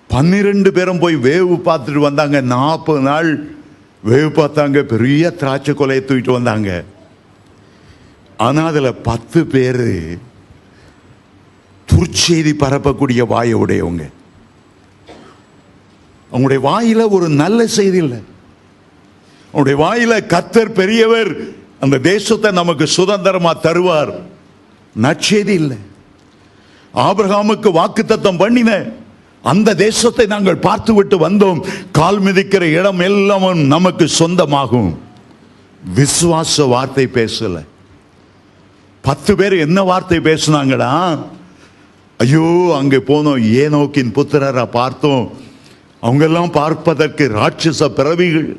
பன்னிரெண்டு பேரும் போய் வேவு பார்த்துட்டு வந்தாங்க. நாற்பது நாள் வேவு பார்த்தாங்க. பெரிய திராட்சை கொலையை தூக்கிட்டு வந்தாங்க. ஆனால் அதில் பத்து பேர் துர்ச்செய்தி பரப்பக்கூடிய வாயை உடையவங்க. அவங்களுடைய வாயில் ஒரு நல்ல செய்தி இல்லை. அவங்களுடைய வாயில் கத்தர் பெரியவர் அந்த தேசத்தை நமக்கு சுதந்திரமாக தருவார். நற்செய்தி இல்லை. ஆபிரகாமுக்கு வாக்குத்தத்தம் பண்ணின அந்த தேசத்தை நாங்கள் பார்த்துவிட்டு வந்தோம். கால் மிதிக்கிற இடம் எல்லாம் நமக்கு சொந்தமாகும். விசுவாச வார்த்தை பேசல. பத்து பேர் என்ன வார்த்தை பேசுனாங்கடா? ஐயோ அங்கே போனோம். ஏனோக்கின் புத்திரரை பார்த்தோம். அவங்கெல்லாம் பார்ப்பதற்கு ராட்சச பிறவிகள்.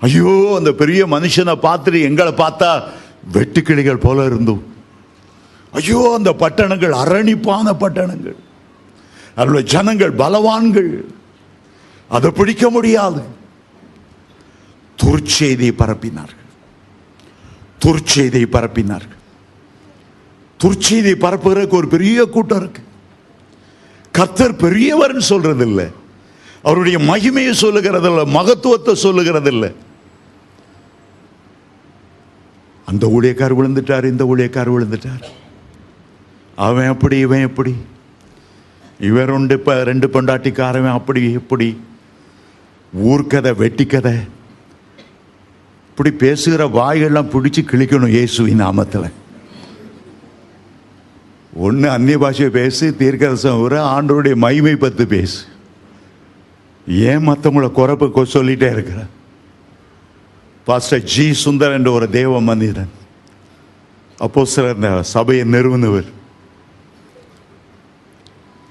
ஐயோ அந்த பெரிய மனுஷனை பார்த்துட்டு எங்களை பார்த்தா வெட்டுக்கிளிகள் போல இருந்தோம். ஐயோ அந்த பட்டணங்கள் அரணிப்பான பட்டணங்கள். அவருடைய ஜனங்கள் பலவான்கள். அதை பிடிக்க முடியாது. துர்ச்செய்தியை பரப்பினார்கள். துர்ச்செய்தியை பரப்பினார்கள். துர்ச்செய்தியை பரப்புகிறதுக்கு ஒரு பெரிய கூட்டம் இருக்கு. கர்த்தர் பெரியவர்னு சொல்றது இல்லை அவருடைய மகிமையை சொல்லுகிறதில்ல மகத்துவத்தை சொல்லுகிறதில்லை. அந்த ஊழியக்கார் விழுந்துட்டார் இந்த ஊழியக்கார் விழுந்துட்டார். அவன் எப்படி இவன் எப்படி? இவர் ரெண்டு இப்போ ரெண்டு பொண்டாட்டிக்காரவன் அப்படி இப்படி. ஊர்க்கதை வெட்டிக்கதை. இப்படி பேசுகிற வாய்கள்லாம் பிடிச்சி கிழிக்கணும் இயேசுவின் நாமத்தில். ஒன்று அந்நிய பாஷையை பேசு தீர்க்கதசம் ஒரு ஆண்டோருடைய மகிமை பத்து பேசு. ஏன் மற்றவங்கள குறைப்பு சொல்லிட்டே இருக்கிற? பாஸ்டர் ஜி சுந்தர் என்ற ஒரு தேவ மனிதன். அப்போ சில இந்த சபையை நிறுவனவர்.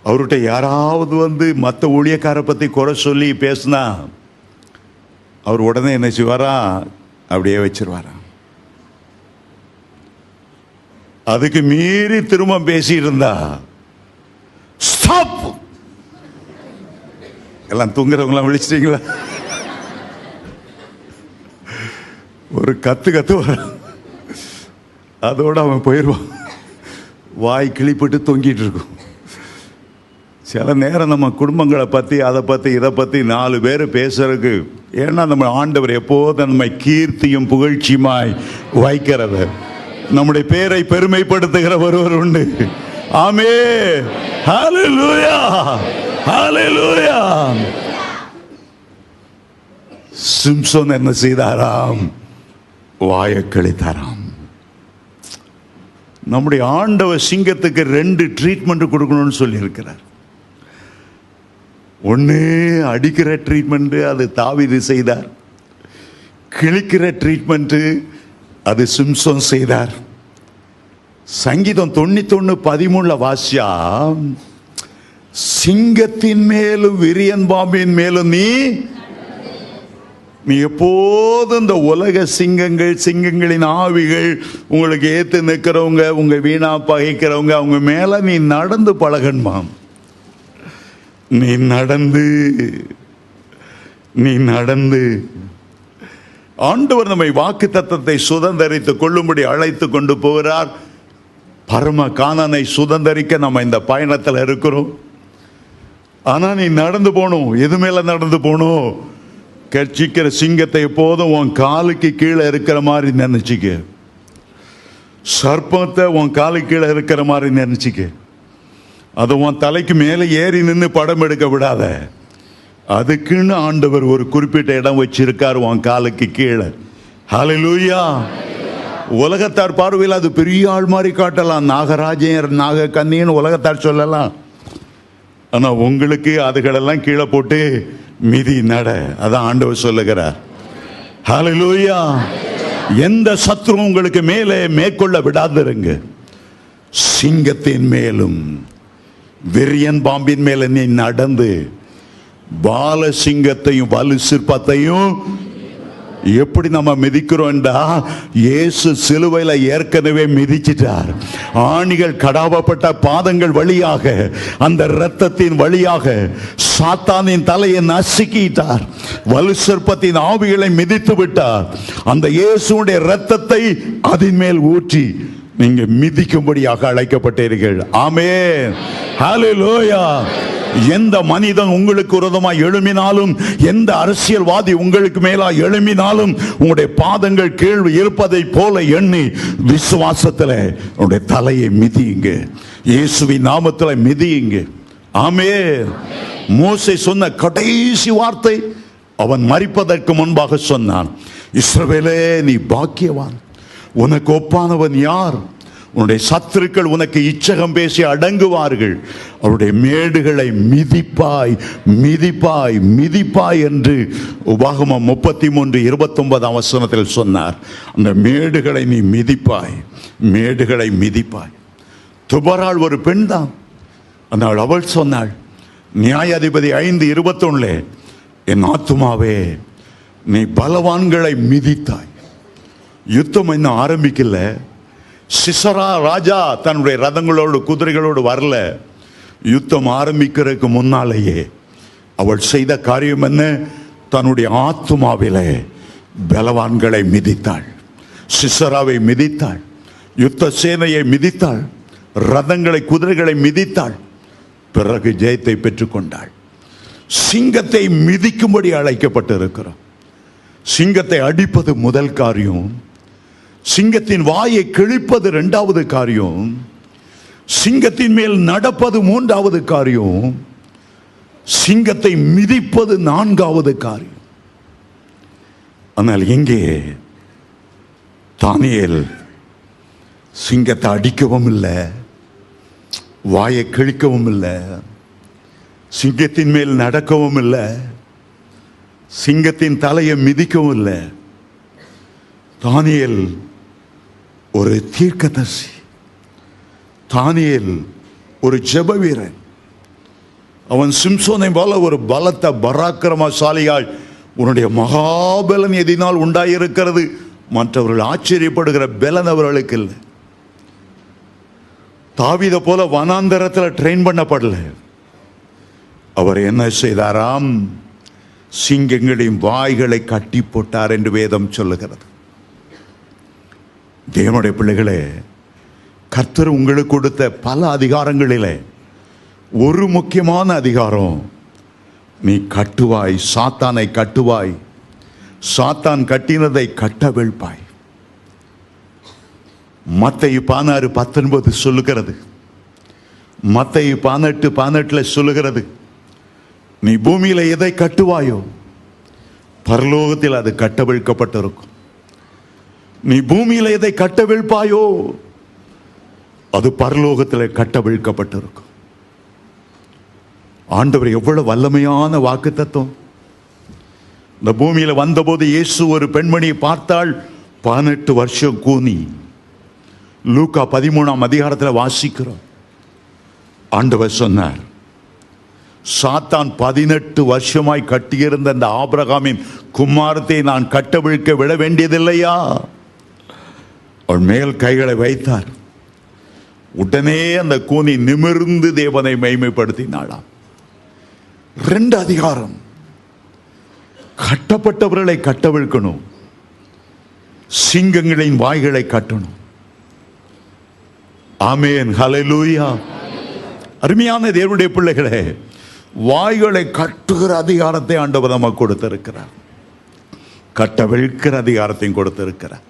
அவர்கிட்ட யாராவது வந்து மற்ற ஊழியக்காரை பற்றி குறை சொல்லி பேசுனா அவர் உடனே என்ன செய்வாரா? அப்படியே வச்சிருவாராம் அதுக்கு மீறி திரும்ப பேசிட்டு இருந்தா ஸ்டாப்! எல்லாம் தூங்குறவங்களாம் விழிச்சிட்டீங்களா? ஒரு கத்து கத்து வர அதோட அவன் போயிடுவான் வாய் கிளிப்பட்டு தொங்கிட்டு இருக்கும். சில நேரம் நம்ம குடும்பங்களை பற்றி அதை பற்றி இதை பற்றி நாலு பேர் பேசுறதுக்கு ஏன்னா நம்ம ஆண்டவர் எப்போதும் நம்மை கீர்த்தியும் புகழ்ச்சியுமாய் வைக்கிறது. நம்முடைய பேரை பெருமைப்படுத்துகிற ஒருவர் உண்டு. ஆமே. ஹalleluya ஹalleluya சிம்சோன் என்ன செய்தாராம்? வாயை கிழித்தாராம். நம்முடைய ஆண்டவர் சிங்கத்துக்கு ரெண்டு ட்ரீட்மெண்ட் கொடுக்கணும்னு சொல்லியிருக்கிறார். ஒன்று அடிக்கிற ட்ரீட்மெண்ட்டு அது தாவிது செய்தார். கிழிக்கிற ட்ரீட்மெண்ட்டு அது சிம்சோன் செய்தார். சங்கீதம் தொண்ணூத்தொன்று பதிமூணில் வாசியா சிங்கத்தின் மேலும் விரியன் பாம்பின் மேலும் நீ நீ எப்போதும் இந்த உலக சிங்கங்கள் சிங்கங்களின் ஆவிகள் உங்களுக்கு ஏற்று நிற்கிறவங்க உங்கள் வீணா பகைக்கிறவங்க அவங்க மேலே நீ நடந்து பழகன்மாம் நீ நடந்து நீ நடந்து. ஆண்டவர் நம்மை வாக்கு தத்தத்தை சுதந்தரித்து கொள்ளும்படி அழைத்து கொண்டு போகிறார். பரம காணனை சுதந்தரிக்க நம்ம இந்த பயணத்தில் இருக்கிறோம். ஆனால் நீ நடந்து போகணும். எது மேலே நடந்து போகணும்? கட்சிக்கிற சிங்கத்தை எப்போதும் உன் காலுக்கு கீழே இருக்கிற மாதிரி நினைச்சிக்க. சர்ப்பத்தை உன் காலுக்கு கீழே இருக்கிற மாதிரி நினைச்சிக்க. அது உன் தலைக்கு மேலே ஏறி நின்று படம் எடுக்க விடாத. அதுக்குன்னு ஆண்டவர் ஒரு குறிப்பிட்ட இடம் வச்சிருக்கார் உன் காலுக்கு கீழே. ஹalleluya உலகத்தார் பார்வையில் அது பெரிய ஆள் மாதிரி காட்டலாம். நாகராஜன் நாக கன்னின்னு உலகத்தார் சொல்லலாம். ஆனால் உங்களுக்கு அதுகளெல்லாம் கீழே போட்டு மிதி நட. அதான் ஆண்டவர் சொல்லுகிறார். லூயா எந்த சத்ருவும் உங்களுக்கு மேலே மேற்கொள்ள விடாதிருங்க. சிங்கத்தின் மேலும் விரியன் பாம்பின் மேல நீ நடந்து பாலசிங்கத்தையும் வலு சிற்பத்தையும் எப்படி நம்ம மிதிக்கிறோம்டா? இயேசு சிலுவையில் ஏற்கனவே மிதிச்சிட்டார். ஆணிகள் கடாவப்பட்ட பாதங்கள் வழியாக அந்த இரத்தத்தின் வழியாக சாத்தானின் தலையை நசுக்கிட்டார். வலு சிற்பத்தின் ஆவிகளை மிதித்து விட்டார் அந்த இயேசுடைய இரத்தத்தை அதன் மேல் ஊற்றி நீங்க மிதிக்கும்படியாக அழைக்கப்பட்டீர்கள். ஆமே ஹalleluya எந்த மனிதன் உங்களுக்கு விரோதமாக எழுமினாலும் எந்த அரசியல்வாதி உங்களுக்கு மேலா எழுமினாலும் உங்களுடைய பாதங்கள் கீழ் இருப்பதை போல எண்ணி விசுவாசத்தில் உங்களுடைய தலையை மிதியுங்க. இயேசுவி நாமத்தில் மிதியுங்க. ஆமே மோசை சொன்ன கடைசி வார்த்தை அவன் மறிப்பதற்கு முன்பாக சொன்னான் இஸ்ரவேலே நீ பாக்கியவான். உனக்கு ஒப்பானவன் யார்? உன்னுடைய சத்துருக்கள் உனக்கு இச்சகம் பேசி அடங்குவார்கள். அவருடைய மேடுகளை மிதிப்பாய் மிதிப்பாய் மிதிப்பாய் என்று உபாகமம் முப்பத்தி மூன்று இருபத்தொன்பது அவசரத்தில் சொன்னார். அந்த மேடுகளை நீ மிதிப்பாய் மேடுகளை மிதிப்பாய். துபராள் ஒரு பெண் தான் ஆனால் அவள் சொன்னாள் நியாயாதிபதி ஐந்து இருபத்தொன்னுல என் ஆத்துமாவே நீ பலவான்களை மிதித்தாய். யுத்தம் இன்னும் ஆரம்பிக்கல. சிசரா ராஜா தன்னுடைய ரதங்களோடு குதிரைகளோடு வரல. யுத்தம் ஆரம்பிக்கிறதுக்கு முன்னாலேயே அவள் செய்த காரியம் என்ன? தன்னுடைய ஆத்மாவிலே பலவான்களை மிதித்தாள். சிசராவை மிதித்தாள். யுத்த சேனையை மிதித்தாள். ரதங்களை குதிரைகளை மிதித்தாள். பிறகு ஜெயத்தை பெற்றுக்கொண்டாள். சிங்கத்தை மிதிக்கும்படி அழைக்கப்பட்டிருக்கிறோம். சிங்கத்தை அடிப்பது முதல் காரியம். சிங்கத்தின் வாயை கிழிப்பது ரெண்டாவது காரியம். சிங்கத்தின் மேல் நடப்பது மூன்றாவது காரியம். சிங்கத்தை மிதிப்பது நான்காவது காரியம். ஆனால் இங்கே தானியல் சிங்கத்தை அடிக்கவும் இல்லை வாயை கிழிக்கவும் இல்லை சிங்கத்தின் மேல் நடக்கவும் இல்லை சிங்கத்தின் தலையை மிதிக்கவும் இல்லை. தானியல் ஒரு தீர்க்கதரிசி. தானியல் ஒரு ஜெப வீரன் அவன் சிம்சோனை போல ஒரு பலத்த பராக்கிரமசாலியாய் உன்னுடைய மகாபலன் எதினால் உண்டாயிருக்கிறது. மற்றவர்கள் ஆச்சரியப்படுகிற பலன் அவர்களுக்கு இல்லை. தாவித போல வனாந்தரத்தில் ட்ரெயின் பண்ணப்படல. அவர் என்ன செய்தாராம்? சிங்கங்களின் வாய்களை கட்டி போட்டார் என்று வேதம் சொல்லுகிறது. தேவனுடைய பிள்ளைகளே கர்த்தர் உங்களுக்கு கொடுத்த பல அதிகாரங்களிலே ஒரு முக்கியமான அதிகாரம் நீ கட்டுவாய் சாத்தானை கட்டுவாய் சாத்தான் கட்டினதை கட்ட கட்டவிழ்ப்பாய் மத்தை பதினாறு பத்தொன்பது சொல்லுகிறது. மத்தை பதினெட்டு பதினெட்டில் சொல்லுகிறது நீ பூமியில் எதை கட்டுவாயோ பரலோகத்தில் அது கட்டவிழ்க்கப்பட்டிருக்கும். நீ பூமியில் எதை கட்டவிழ்ப்பாயோ அது பரலோகத்தில் கட்டவிழ்க்கப்பட்டிருக்கும். ஆண்டவர் எவ்வளவு வல்லமையான வாக்கு தத்துவம் இந்த பூமியில் வந்தபோது இயேசு ஒரு பெண்மணியை பார்த்தால் பதினெட்டு வருஷம் கூனி. லூக்கா பதிமூணாம் அதிகாரத்தில் வாசிக்கிறோம். ஆண்டவர் சொன்னார் சாத்தான் பதினெட்டு வருஷமாய் கட்டியிருந்த அந்த ஆபிரகாமின் குமாரத்தை நான் கட்டவிழ்க்க விட வேண்டியதில்லையா? அவள் மேல் கைகளை வைத்தார். உடனே அந்த கூனி நிமிர்ந்து தேவனை மைமைப்படுத்தினாளாம் ரெண்டு அதிகாரம். கட்டப்பட்டவர்களை கட்டவிழ்க்கணும். சிங்கங்களின் வாய்களை கட்டணும். ஆமேன். ஹலலூயா அருமையான தேவனுடைய பிள்ளைகளே வாய்களை கட்டுகிற அதிகாரத்தை ஆண்டவர் நமக்கு கொடுத்திருக்கிறார். கட்டவிழ்க்கிற அதிகாரத்தையும் கொடுத்திருக்கிறார்.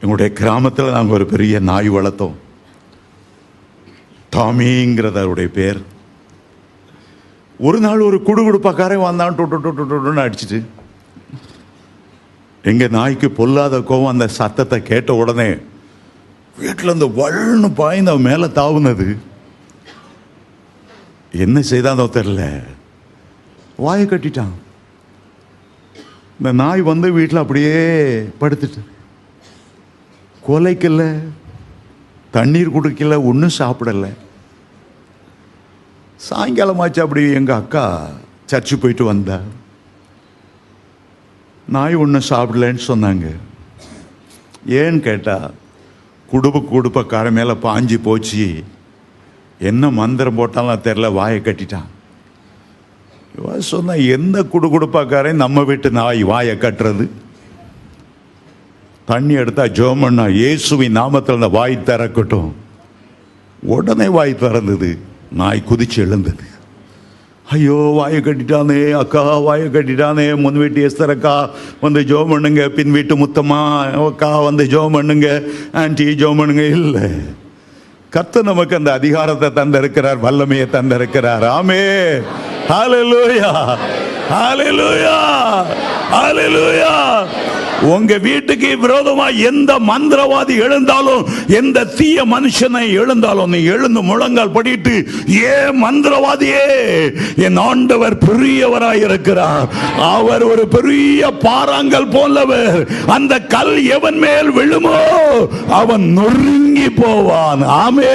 எங்களுடைய கிராமத்தில் நாங்கள் ஒரு பெரிய நாய் வளர்த்தோம். டாமிங்கிறது அவருடைய பேர். ஒரு நாள் ஒரு குடுகுடுப்பாக்காரன் வந்தான் டு டு டு டு டுன்னு அடிச்சிட்டு. எங்கள் நாய்க்கு பொல்லாத கோவம் அந்த சத்தத்தை கேட்ட உடனே வீட்டில் அந்த வள்னு பாய்ந்து அவன் மேலே தாவுனது. என்ன செய்தாதோ தெரில வாயை கட்டிட்டான். இந்த நாய் வந்து வீட்டில் அப்படியே படுத்துட்டு. கொலைக்கல தண்ணீர் குடிக்கல ஒன்றும் சாப்பிடல. சாயங்காலமாச்சு அப்படி எங்கள் அக்கா சர்ச்சு போயிட்டு வந்தா. நாய் ஒன்றும் சாப்பிடலன்னு சொன்னாங்க. ஏன்னு கேட்டால் குடும்ப குடுப்பக்கார மேலே பாஞ்சு போச்சு. என்ன மந்திரம் போட்டாலும் தெரில வாயை கட்டிட்டான். இவன் சொன்னா எந்த குடுகுடுப்பாக்காரன் நம்ம வீட்டு நாய் வாயை கட்டுறது? தண்ணி எடுத்தா ஜோமண்ணா இயேசுவின் நாமத்தில் அந்த வாய் திறக்கட்டும். உடனே வாய் திறந்தது. நாய் குதிச்சு எழுந்தது. ஐயோ வாயை கட்டிட்டானே அக்கா வாயை கட்டிட்டானே முன் வீட்டு எஸ்தர் அக்கா வந்து ஜோ பண்ணுங்க பின் வீட்டு முத்தம்மா அக்கா வந்து ஜோ பண்ணுங்க ஆன்டி ஜோ பண்ணுங்க இல்லை. கத்து நமக்கு அந்த அதிகாரத்தை தந்திருக்கிறார் வல்லமையை தந்திருக்கிறார். ஆமே ஹalleluya. ஹalleluya. ஹalleluya. உங்க வீட்டுக்கு விரோதமா எந்த மந்திரவாதி எழுந்தாலும் எந்த தீய மனுஷனை எழுந்தாலும் நீ எழுந்து முழங்கால் படிட்டு ஏ மந்திரவாதியே என் ஆண்டவர் பெரியவராய் இருக்கிறார். அவர் ஒரு பெரிய பாறாங்கல் போலவர் அந்த கல் எவன் மேல் விழுமோ அவன் நொறுங்கி போவான். ஆமே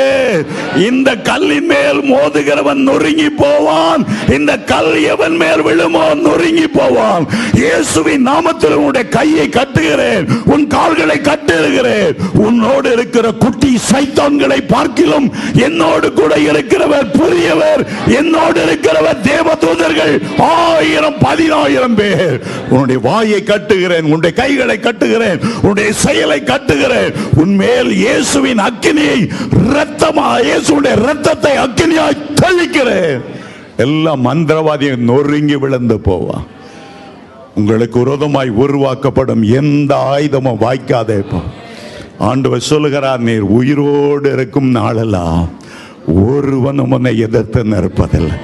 இந்த கல்லின் மேல் மோதுகிறவன் நொறுங்கி போவான். இந்த கல் எவன் மேல் விழுமோ நொறுங்கி போவான். இயேசுவின் நாமத்தில் உன்னுடைய கையை கட்டுகிறேன். உன் கால்களை கட்டுகிறேன் உன்னோடு இருக்கிற குட்டி சைத்தான்களை பார்க்கிலும் என்னோடு கூட இருக்கிறவர் புதியவர். என்னோடு இருக்கிறவர் தேவதூதர்கள். ஆயிரம் பதினாயிரம் பேர். உன்னுடைய வாயை கட்டுகிறேன். உன்னுடைய கைகளை கட்டுகிறேன். உன்னுடைய செயலை கட்டுகிறேன். உன்மேல் இயேசுவின் அக்கினியை ரத்தமா இயேசுடைய ரத்தத்தை அக்கினியாய் தெளிக்கிறேன். எல்லா மந்திரவாதியும் நொறுங்கி விழுந்து போவான். உங்களுக்கு விரோதமாய் உருவாக்கப்படும் எந்த ஆயுதமும் வாய்க்காதே இப்போ. ஆண்டவர் சொல்லுகிறார் நீர் உயிரோடு இருக்கும் நாளெல்லாம் ஒருவனும் உன்னை எதிர்த்து நிற்பதில்லை.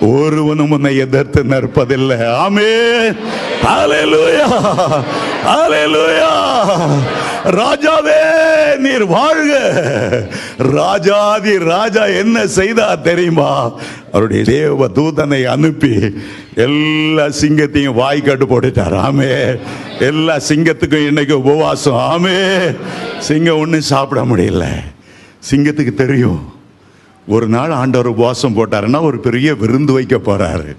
ஒருவனும் உன்னை எதிர்த்து நிற்பதில்லை. ஆமே ராஜாவே நீர் வாழ்க. ராஜாதி ராஜா என்ன செய்தா தெரியுமா? அவருடைய தேவ தூதனை அனுப்பி எல்லா சிங்கத்தையும் வாய்க்காட்டு போட்டுட்டார். ஆமே எல்லா சிங்கத்துக்கும் இன்னைக்கு உபவாசம். ஆமே சிங்கம் ஒன்றும் சாப்பிட முடியல. சிங்கத்துக்கு தெரியும். ஒரு நாள் ஆண்டவர் உபவாசம் போட்டாருன்னா ஒரு பெரிய விருந்து வைக்க போறாரு.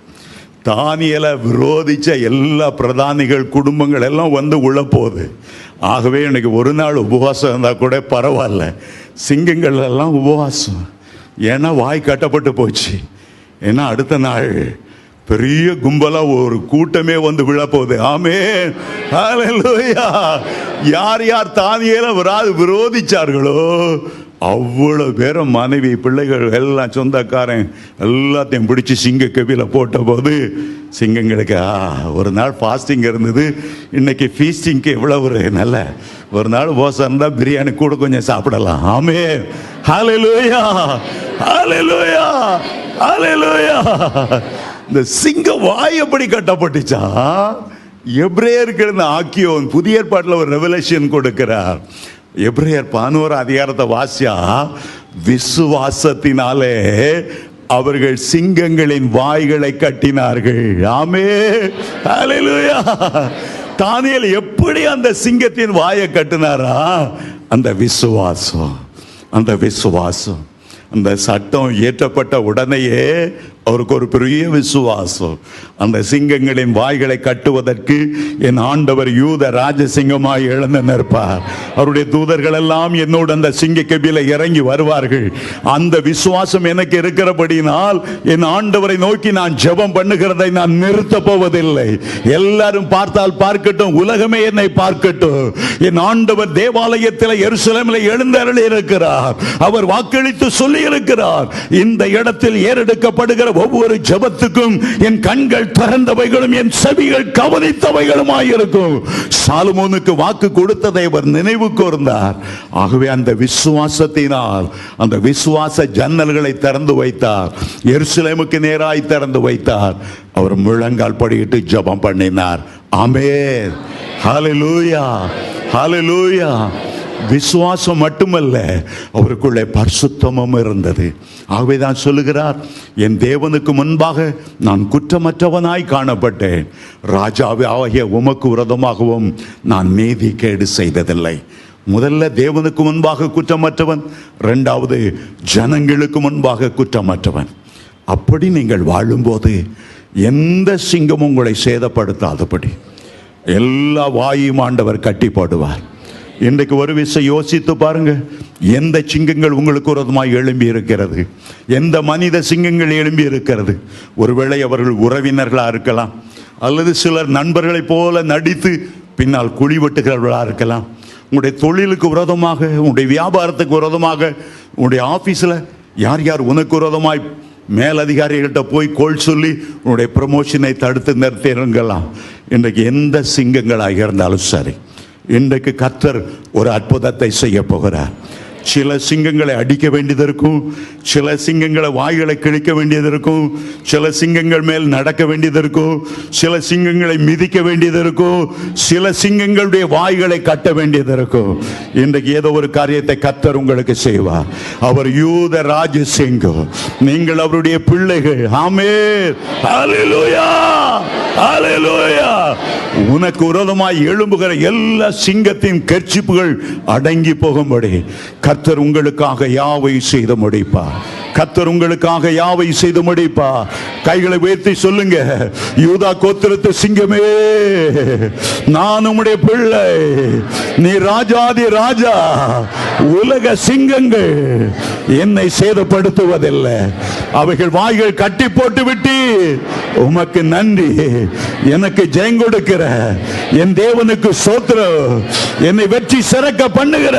தானியலை விரோதித்த எல்லா பிரதானிகள் குடும்பங்கள் எல்லாம் வந்து உள்ள போகுது. ஆகவே எனக்கு ஒரு நாள் உபவாசம் இருந்தால் கூட பரவாயில்ல. சிங்கங்கள் எல்லாம் உபவாசம். ஏன்னா வாய் கட்டப்பட்டு போச்சு. ஏன்னா அடுத்த நாள் பெரிய கும்பலாக ஒரு கூட்டமே வந்து விழப்போகுது ஆமே யார் யார் தானியலை விரா- விரோதிச்சார்களோ அவ்வளோ பேரும் மனைவி பிள்ளைகள் எல்லாம் சொந்தக்காரன் எல்லாத்தையும் பிடிச்சி சிங்க கவியில் போட்ட போது சிங்கங்களுக்கு ஆ, ஒரு நாள் ஃபாஸ்டிங் இருந்தது. இன்னைக்கு ஃபீஸ்டிங்க்கு எவ்வளோ ஒரு நல்ல ஒரு நாள் போசம் இருந்தால் பிரியாணி கூட கொஞ்சம் சாப்பிடலாம். ஆமே ஹalleluya ஹாலே ஹalleluya இந்த சிங்க வாய் எப்படி கட்டப்பட்டுச்சா? எப்ரேயருக்கு இருந்த ஆக்கியோன் புதிய ஏற்பாட்டில் ஒரு ரெவலேஷன் கொடுக்கிறார். எப்ரேயர் பதினோரு அதிகாரத்தை வாசியா? விசுவாசத்தினாலே அவர்கள் சிங்கங்களின் வாய்களை கட்டினார்கள். ஆமே. தானியல் எப்படி அந்த சிங்கத்தின் வாயை கட்டினாரா? அந்த விசுவாசம். அந்த விசுவாசம். அந்த சட்டம் இயற்றப்பட்ட உடனேயே அவருக்கு ஒரு பெரிய விசுவாசம். அந்த சிங்கங்களின் வாய்களை கட்டுவதற்கு என் ஆண்டவர் யூத ராஜசிங்கமாய் எழுந்து நிற்பார். அவருடைய தூதர்கள் எல்லாம் என்னோடு அந்த சிங்க கபில இறங்கி வருவார்கள். அந்த விசுவாசம் எனக்கு இருக்கிறபடினால் என் ஆண்டவரை நோக்கி நான் ஜெபம் பண்ணுகிறதை நான் நிறுத்த போவதில்லை. எல்லாரும் பார்த்தால் பார்க்கட்டும் உலகமே என்னை பார்க்கட்டும். என் ஆண்டவர் தேவாலயத்தில் எருசலமில் எழுந்தருளி இருக்கிறார் அவர் வாக்களித்து சொல்லி இருக்கிறார் இந்த இடத்தில் ஏறெடுக்கப்படுகிற ஒவ்வொரு ஜெபத்துக்கும் என் கண்கள் திறந்தவைகளும் என் செவிகள் கவனித்தவைகளுமாயிருக்கும். சாலுமோனுக்கு வாக்கு கொடுத்ததை அவர் நினைவு கூர்ந்தார். ஆகவே அந்த விசுவாசத்தினால் அந்த விசுவாச ஜன்னல்களை திறந்து வைத்தார். எருசலேமுக்கு நேராய் திறந்து வைத்தார். அவர் முழங்கால் படியிட்டு ஜெபம் பண்ணினார். ஆமென். ஹalleluya. ஹalleluya. விசுவாசம் மட்டுமல்ல அவருக்குள்ளே பரிசுத்தமும் இருந்தது. ஆகவே தான் சொல்லுகிறார் என் தேவனுக்கு முன்பாக நான் குற்றமற்றவனாய் காணப்பட்டேன். ராஜாவே ஆகிய உமக்கு விரதமாகவும் நான் நீதி கேடு செய்ததில்லை. முதல்ல தேவனுக்கு முன்பாக குற்றமற்றவன் ரெண்டாவது ஜனங்களுக்கு முன்பாக குற்றமற்றவன். அப்படி நீங்கள் வாழும்போது எந்த சிங்கமும் உங்களை சேதப்படுத்தாதபடி. எல்லா வாயும் ஆண்டவர் கட்டி போடுவார் இன்றைக்கு ஒரு விஷயம் யோசித்து பாருங்க. எந்த சிங்கங்கள் உங்களுக்கு விரோதமாய் எழும்பி இருக்கிறது? எந்த மனித சிங்கங்கள் எழும்பி இருக்கிறது? ஒருவேளை அவர்கள் உறவினர்களாக இருக்கலாம். அல்லது சிலர் நண்பர்களைப் போல நடித்து பின்னால் குழி வெட்டுகிறவர்களாக இருக்கலாம். உங்களுடைய தொழிலுக்கு விரோதமாக உங்களுடைய வியாபாரத்துக்கு விரோதமாக உங்களுடைய ஆஃபீஸில் யார் யார் உனக்கு விரோதமாய் மேலதிகாரிகள்கிட்ட போய் கோல் சொல்லி உன்னுடைய ப்ரமோஷனை தடுத்து நிறுத்திருங்கலாம் இன்றைக்கு எந்த சிங்கங்களாக இருந்தாலும் சரி. இன்றைக்கு கர்த்தர் ஒரு அற்புதத்தை செய்ய போகிறார். சில சிங்கங்களை அடிக்க வேண்டியது இருக்கும். சில சிங்கங்களை வாய்களை கிழிக்க வேண்டியது இருக்கும். சில சிங்கங்கள் மேல் நடக்க வேண்டியது இருக்கும். சில சிங்கங்களை மிதிக்க வேண்டியது இருக்கும். சில சிங்கங்களுடைய வாய்களை கட்ட வேண்டியது இருக்கும். இன்றைக்கு ஏதோ ஒரு காரியத்தை கத்தர் உங்களுக்கு செய்வார். அவர் யூத ராஜ சிங்கம். நீங்கள் அவருடைய பிள்ளைகள். ஆமே ஹalleluya. உனக்கு விரோதமாய் எழும்புகிற எல்லா சிங்கத்தின் கர்ச்சிப்புகள் அடங்கி போகும்படி கர்த்தர் உங்களுக்காக யாவை செய்து முடிப்பார் கத்தர் உங்களுக்காக யாவை செய்து முடிப்பா? கைகளை உயர்த்தி சொல்லுங்க. யூதா கோத்திரத்து சிங்கமே நான் உம்முடைய பிள்ளை. நீ ராஜாதி ராஜா உலக சிங்கங்கள் என்னை சேதப்படுத்துவதில்லை. அவைகள் வாய்கள் கட்டி போட்டு விட்டு உமக்கு நன்றி. எனக்கு ஜெயம் கொடுக்கிற என் தேவனுக்கு சோத்திரம் என்னை வெற்றி சிறக்க பண்ணுகிற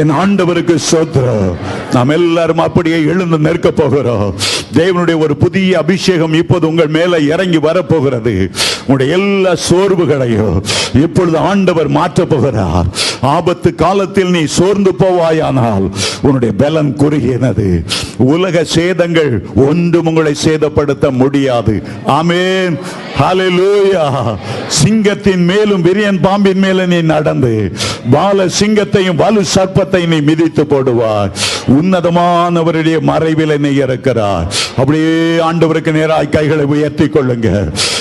என் ஆண்டவருக்கு சோத்திரம் நாம் எல்லாரும் அப்படியே எழுந்து நிற்க போகிறோம். தேவனுடைய ஒரு புதிய அபிஷேகம் இப்போது உங்கள் மேல இறங்கி வரப்போகிறது. உங்களுடைய எல்லா சோர்வுகளையும் இப்பொழுது ஆண்டவர் மாற்றப் போகிறார். ஆபத்து காலத்தில் நீ சோர்ந்து போவாயானால் உன்னுடைய பலன் குறுகினது உலக சேதங்கள் ஒன்றும் உங்களை சேதப்படுத்த முடியாது. ஆமேன். சிங்கத்தின் மேலும் விரியன் பாம்பின் மேல நீ நடந்து பால சிங்கத்தையும் வலு சர்ப்பத்தை நீ மிதித்து போடுவார் உன்னதமானவருடைய மறைவில் என்னை இருக்கிறார் அப்படியே ஆண்டவருக்கு நேராய் கைகளை உயர்த்தி கொள்ளுங்க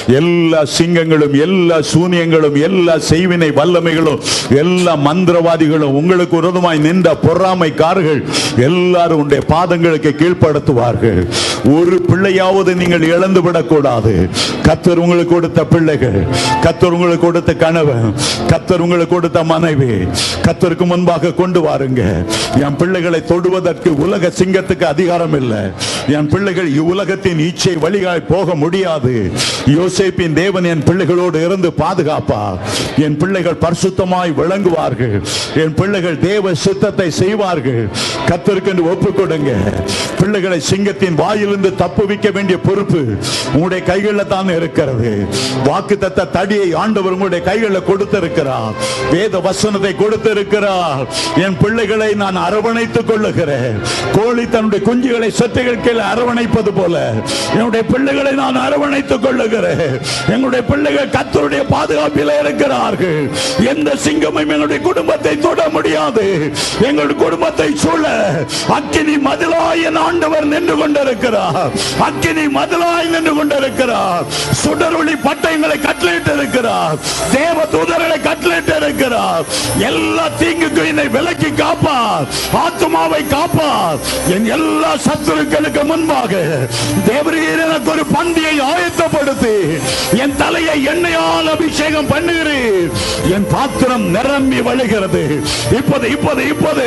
எல்லா சிங்கங்களும் எல்லா சூனியங்களும் எல்லா செய்வினை வல்லமைகளும் எல்லா மந்திரவாதிகளும் உங்களுக்கு உரதமாய் நின்ற பொறாமைக்காரர்கள் எல்லாரும் உடைய பாதங்களுக்கு கீழ்ப்படுத்துவார்கள். ஒரு பிள்ளையாவது நீங்கள் இழந்து விடக்கூடாது. கத்தர் உங்களுக்கு கொடுத்த பிள்ளைகள் கத்தர் உங்களுக்கு கொடுத்த கணவன் கத்தர் உங்களுக்கு கொடுத்த மனைவி கத்தருக்கு முன்பாக கொண்டு வாருங்க. என் பிள்ளைகளை தொடுவதற்கு உலக சிங்கத்துக்கு அதிகாரம் இல்லை. என் பிள்ளைகள் இவ்வுலகத்தின் இச்சை வழிகாய் போக முடியாது. யோசேப்பின் தேவன் என் பிள்ளைகளோடு இருந்து பாதுகாப்பார் என் பிள்ளைகள் பரிசுத்தமாய் விளங்குவார்கள். என் பிள்ளைகள் தேவ சித்தத்தை செய்வார்கள். கத்திருக்கென்று ஒப்புக்கொடுங்க. கொடுங்க பிள்ளைகளை சிங்கத்தின் வாயிலிருந்து தப்புவிக்க வேண்டிய பொறுப்பு உங்களுடைய கைகளில் தான் இருக்கிறது. வாக்கு தத்த தடியை ஆண்டவர் உங்களுடைய கைகளில் கொடுத்திருக்கிறார். வேத வசனத்தை கொடுத்திருக்கிறார். என் பிள்ளைகளை நான் அரவணைத்துக் கொள்ளுகிறேன். கோழி தன்னுடைய குஞ்சுகளை சொத்துகள் கீழே அரவணைப்பது போல என்னுடைய பிள்ளைகளை நான் அரவணைத்துக் கொள்ளுகிறேன். எங்களுடைய பிள்ளைகள் கத்தருடைய பாதுகாப்பில் இருக்கிறார்கள். எந்த சிங்கமும் என்னுடைய குடும்பத்தை தொட முடியாது. எங்களுடைய குடும்பத்தை சூழ. அக்கினி மதிலாய் என் ஆண்டவர் நின்று கொண்டிருக்கிறார். அக்கினி மதிலாய் நின்று கொண்டிருக்கிறார். சுடரொளி பட்டயங்களை கட்டளையிட்டு இருக்கிறார் தேவ தூதர்களை கட்டளையிட்டு இருக்கிறார் எல்லா தீங்குக்கும் என்னை விலக்கி காப்பார். ஆத்மாவை காப்பார். என் எல்லா சத்துருக்களுக்கு முன்பாக தேவரீர் எனக்கு ஒரு பந்தியை ஆயத்தப்படுத்தி என் தலையை எண்ணெயால் அபிஷேகம் பண்ணுகிறேன் என் பாத்திரம் நிரம்பி வழிகிறது. இப்போது இப்போது இப்போது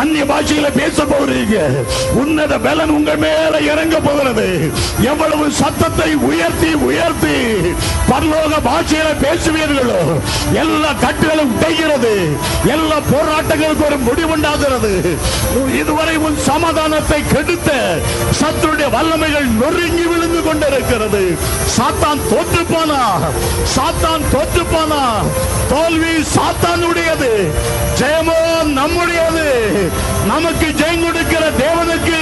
அந்நிய பாஷையில பேச போகிறீங்க. உன்னத பலன் உங்கள் மேல இறங்க போகிறது. எவ்வளவு சத்தத்தை உயர்த்தி உயர்த்தி பரலோக பாஷையில பேசுவீர்களோ எல்லா கட்டுகளும் உடைகிறது. எல்லா போராட்டங்களுக்கு ஒரு முடிவுண்டாகிறது. இதுவரை உன் சமாதானத்தை கெடுத்த சத்துடைய வல்லமைகள் நொறுங்கி விழுந்து கொண்டிருக்கிறது. சாத்தான் தோற்று போனா சாத்தான் தோற்று போனா தோல்வி சாத்தானுடையது. ஜெயமோ நம்முடையது. நமக்கு ஜெயம் கொடுக்கிற தேவனுக்கு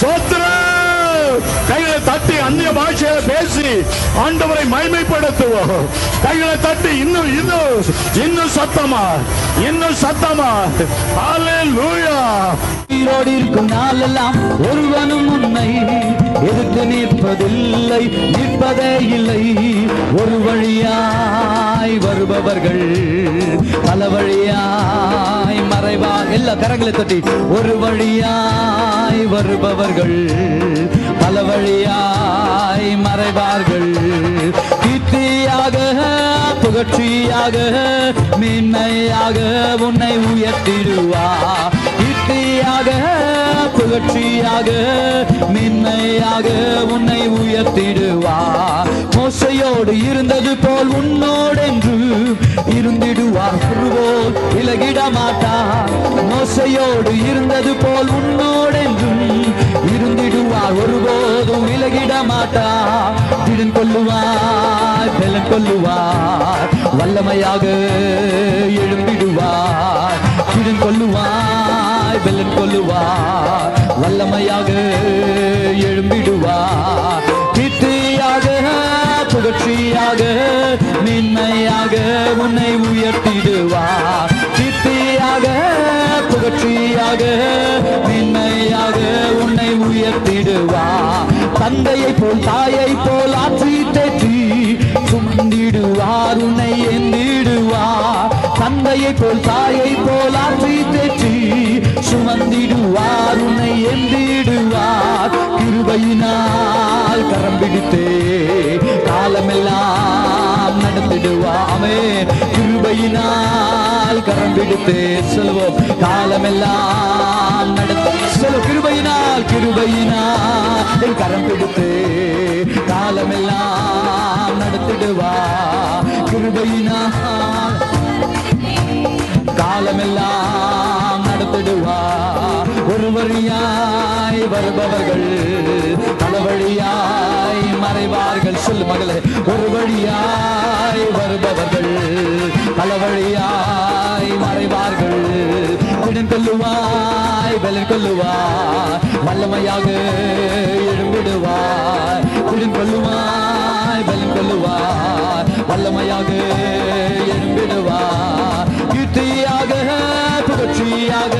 சோத்திரம். கைகளை தட்டி அந்நிய பாஷையில பேசி ஆண்டவரை மகிமைப்படுத்துவோம். கைகளை தட்டி இன்னும் இன்னும் இன்னும் சத்தமா இன்னும் சத்தமா. ஹalleluya உயிரோடு இருக்கும் நாளெல்லாம் ஒருவனும் உன்னை எதிர்த்து நிற்பதில்லை நிற்பதே இல்லை. ஒரு வழியாய் வருபவர்கள் பல வழியாய் மறைவாய் எல்லா கரங்களை தட்டி. ஒரு வழியாய் வருபவர்கள் பல வழியாய் மறைவார்கள். கீர்த்தியாக புகழ்ச்சியாக மேன்மையாக உன்னை உயர்த்திடுவா. கீர்த்தியாக புகழ்ச்சியாக மேன்மையாக உன்னை உயர்த்திடுவா. மோசையோடு இருந்தது போல் உன்னோடென்று இருந்திடுவார் ஒருபோல் விலகிட மாட்டார் மோசையோடு இருந்தது போல் உன்னோடென்றும் இருந்திடுவார் ஒருபோதும் விலகிட மாட்டார் திடன் கொள்ளுவார் பலன் கொள்ளுவார் வல்லமையாக எழும்பிடுவார் திடன் கொள்ளுவார் பலன் கொள்ளுவார் வல்லமையாக எழும்பிடுவார் புகழ்ச்சியாக மேன்மையாக உன்னை உயர்த்திடுவார் சித்தியாக புகழ்ச்சியாக மேன்மையாக உன்னை உயர்த்திடுவார் தந்தையை போல் தாயை போல் ஆற்றி தேற்றி சுமந்திடுவார் உன்னை எந்திடுவார் தந்தையை போல் தாயை போல் ஆற்றி தேற்றி சுமந்திடுவார் உன்னை எந்திடுவார். கிருபையினால் கரம் பிடித்தே காலமெல்லாம் நடத்திடுவாமே கிருபையினால் கரம் பிடித்தே செல்வோம் காலமெல்லாம் நடத்த சொல்லு கிருபையினால் கிருபையினால் என் கரம் பிடித்தே காலமெல்லாம் நடத்திடுவா கிருபையினால் காலமெல்லாம் நடத்திடுவா. ஒரு வழியாய் வருபவர்கள் பல வழியாய் மறைவார்கள். சொல்லு மகளே ஒரு வழியாய் வருபவர்கள் பல வழியாய் மறைவார்கள். திடன் கொள்ளுவாய் பலன் கொள்ளுவாய் வல்லமையாக எழும்பிடுவாய். திடன் கொள்ளுவாய் பலன் கொள்ளுவாய் வல்லமையாக எழும்பிடுவாய். கீர்த்தியாக புகழ்ச்சியாக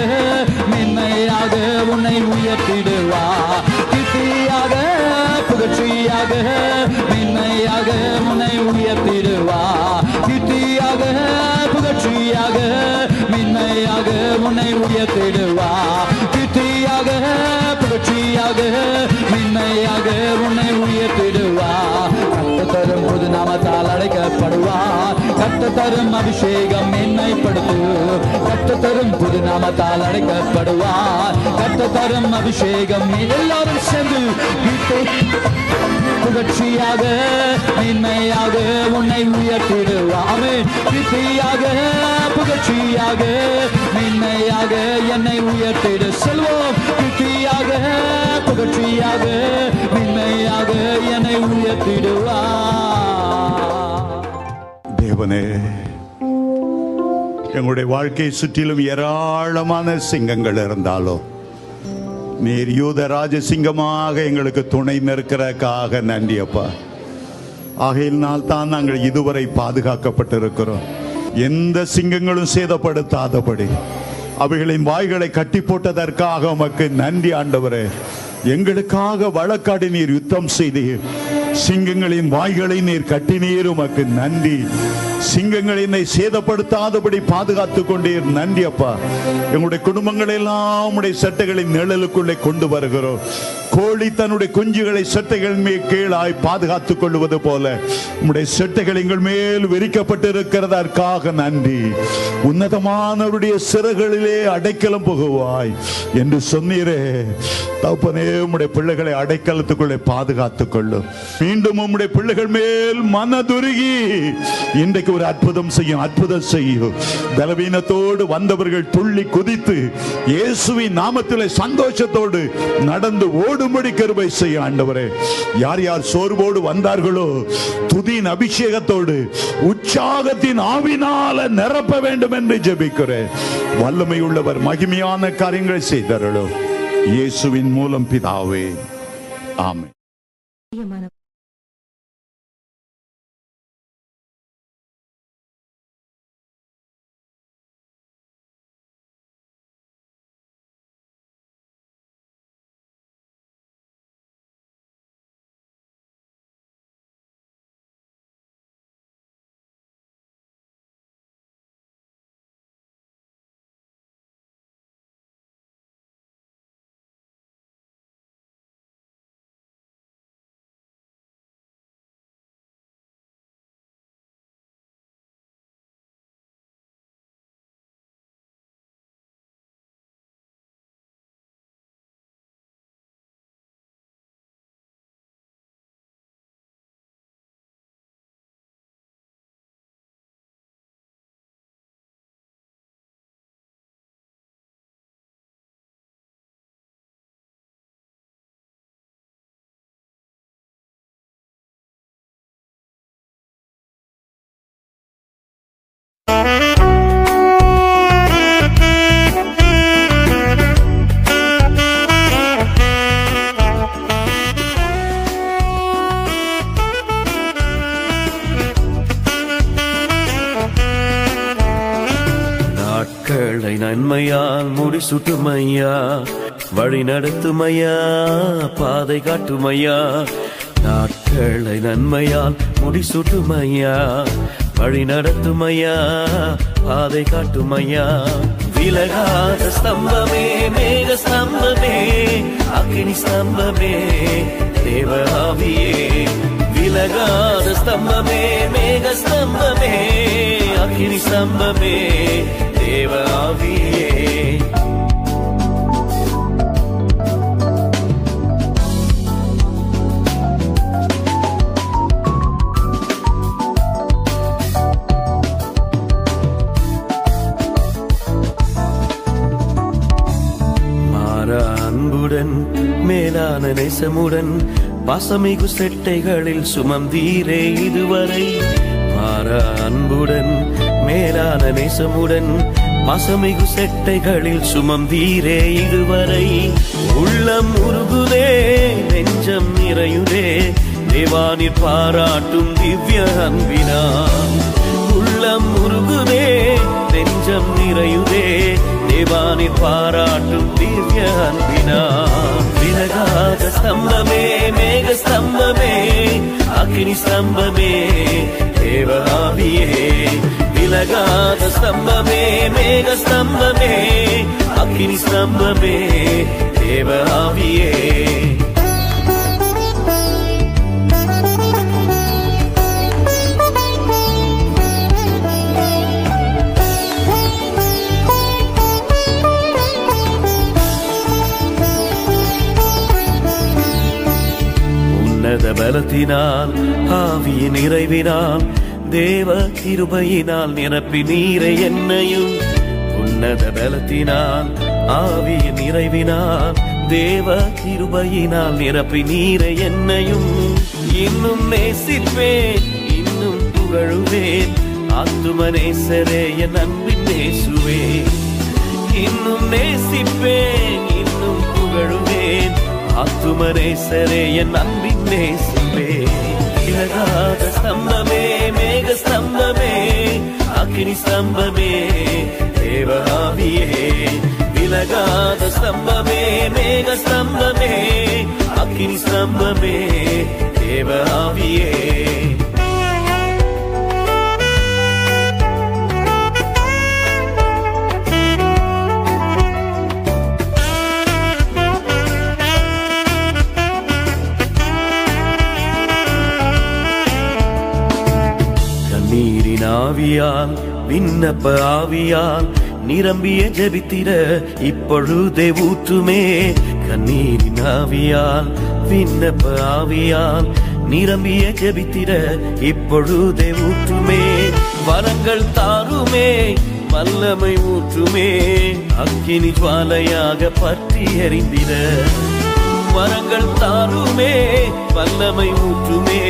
மென்மையாக உன்னை உயர்த்திடுவா. அழைக்கப்படுவார் தரும் அபிஷேகம் என்னைப்படுத்து. கத்த தரும் புது நாமத்தால் அழைக்கப்படுவார். கத்த தரும் அபிஷேகம் எல்லாரும் சேர்ந்து புகழ்ச்சியாக மேன்மையாக உன்னை உயர்த்திடுவாமே கீர்த்தியாக புகழ்ச்சியாக மேன்மையாக என்னை உயர்த்திடு செல்வோம். கீர்த்தியாக புகழ்ச்சியாக மேன்மையாக என்னை உயர்த்திடுவா ஆண்டவனே எங்களுடைய வாழ்க்கையை சுற்றிலும் ஏராளமான சிங்கங்கள் இருந்தாலும் நீர் யூத ராஜசிங்கமாக எங்களுக்கு துணை நிற்கிறக்காக நன்றி அப்பா. ஆகையினால் தான் நாங்கள் இதுவரை பாதுகாக்கப்பட்டிருக்கிறோம். எந்த சிங்கங்களும் சேதப்படுத்தாதபடி அவைகளின் வாய்களை கட்டி போட்டதற்காக உமக்கு நன்றி ஆண்டவரே. எங்களுக்காக வழக்காடி நீர் யுத்தம் செய்தீர். சிங்கங்களின் வாய்களை நீர் கட்டினீர் உமக்கு நன்றி. சிங்கங்கள் என்னை சேதப்படுத்தாதபடி பாதுகாத்துக் கொண்டீர் நன்றி அப்பா எங்களுடைய குடும்பங்கள் எல்லாம் உடைய சட்டைகளின் நிழலுக்குள்ளே கொண்டு வருகிறோம். கோழி தன்னுடைய குஞ்சுகளை சட்டைகள் மேல் கீழாய் பாதுகாத்துக் கொள்வது போல உடைய சட்டைகள் எங்கள் மேல் விரிக்கப்பட்டிருக்கிறதற்காக நன்றி. உன்னதமானவருடைய சிறகுகளிலே அடைக்கலம் புகுவாய் என்று சொன்னீரே. தப்பனே உடைய பிள்ளைகளை அடைக்கலத்துக்குள்ளே பாதுகாத்துக் கொள்ளும். மீண்டும் உம்முடைய பிள்ளைகள் மேல் மனதுருகி இன்றைக்கு ஒரு அற்புதம் செய்யும் அற்புதம் செய்யும் பலவீனத்தோடு வந்தவர்கள் துள்ளி குதித்து இயேசுவின் நாமத்திலே சந்தோஷத்தோடு நடந்து ஓடும்படி கருவை செய்ய ஆண்டவரே. யார் யார் சோர்வோடு வந்தார்களோ துதியின் அபிஷேகத்தோடு உற்சாகத்தின் ஆவினால நிரப்ப வேண்டும் என்று ஜெபிக்கிறேன். வல்லமை உள்ளவர் மகிமையான காரியங்களை செய்தார்களோ இயேசுவின் மூலம் பிதாவே. ஆமை சுட்டுமையா? வழி நடத்துமையா? பாதை காட்டுமையா? நாட்களை நன்மையால் முடிசுட்டுமையா வழி நடத்துமையா? பாதை காட்டுமையா? விலகாத ஸ்தம்பமே மேக ஸ்தம்பமே அக்னி ஸ்தம்பமே தேவ விலகாத ஸ்தம்பமே மேக ஸ்தம்பமே அக்னி ஸ்தம்பமே தேவ நேசமுடன் பாசமிகு செட்டைகளில் சுமந்தீரே இதுவரை. மாறா அன்புடன் மேலான நேசமுடன் பாசமிகு செட்டைகளில் சுமந்தீரே இதுவரை. உள்ளம் உருகுதே நெஞ்சம் நிறையுதே தேவானிற் பாராட்டும் திவ்ய அன்பினான் உள்ளம் உருகுதே நெஞ்சம் நிறையுதே தேவானிற் பாராட்டும் திவ்ய அன்பினா விலகாத ஸ்தம்பமே மேக ஸ்தம்பமே அக்னி ஸ்தம்பமே தேவ ஆவியே விலகாத ஸ்தம்பமே மேக ஸ்தம்பமே அக்னி ஸ்தம்பமே உன்னத பலத்தினால் ஆவியின் நிறைவினால் தேவ கிருபையினால் நிரப்பி நீரை என்னையும். உன்னத பலத்தினால் ஆவியின் நிறைவினால் தேவ கிருபையினால் நிரப்பி நீரை என்னையும். இன்னும் நேசிப்பேன் இன்னும் புகழுவேன். ஆத்தும நேசரே என் அன்பின் நேசுவேன் இன்னும் நேசிப்பேன் இன்னும் புகழுவேன். ஆத்துமரேசரே என் அன்பின் நேசுவே விலகாத ஸ்தம்பமே மேக ஸ்தம்பமே அக்னி ஸ்தம்பமே தேவாவியே விலகாத ஸ்தம்பமே மேக ஸ்தம்பமே அக்னி ஸ்தம்பமே தேவாவியே கண்ணீரின் ஆவியால் விண்ணப்ப ஆவியால் நிரம்பிய ஜபித்திட இப்பொழுதே ஊற்றுமே. கண்ணீரின் ஆவியால் விண்ணப்ப ஆவியால் நிரம்பிய ஜபித்திட இப்பொழுதே ஊற்றுமே. வரங்கள் தாருமே வல்லமை ஊற்றுமே. அக்கினி ஜுவாலையாக பற்றி எறிந்திட வரங்கள் தாருமே வல்லமை ஊற்றுமே.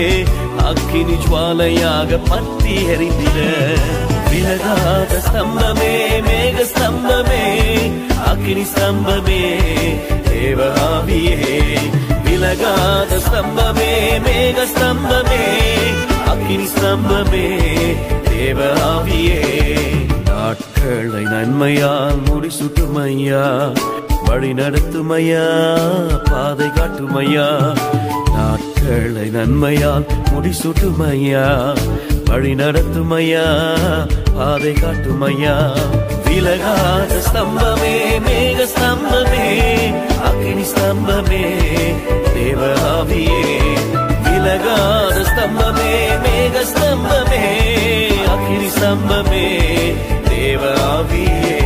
அக்கினி ஜுவாலையாக பற்றி எறிந்திட விலகாத ஸ்தம்பமே மேக ஸ்தம்பமே அக்கினி ஸ்தம்பமே தேவாவியே விலகாத ஸ்தம்பமே மேக ஸ்தம்பமே அக்கினி ஸ்தம்பமே தேவாவியே நாட்களை நன்மையால் முடிசுட்டுமையா. வழி நடத்துமையா பாதை காட்டுமையா. நாட்களை நன்மையால் முடிசூட்டுமையா வழி நடத்துமையா பாதை காட்டுமையா. விலகாத ஸ்தம்பமே மேக ஸ்தம்பமே அக்னி ஸ்தம்பமே தேவாவியே விலகாத ஸ்தம்பமே மேக ஸ்தம்பமே அக்னி ஸ்தம்பமே தேவாவியே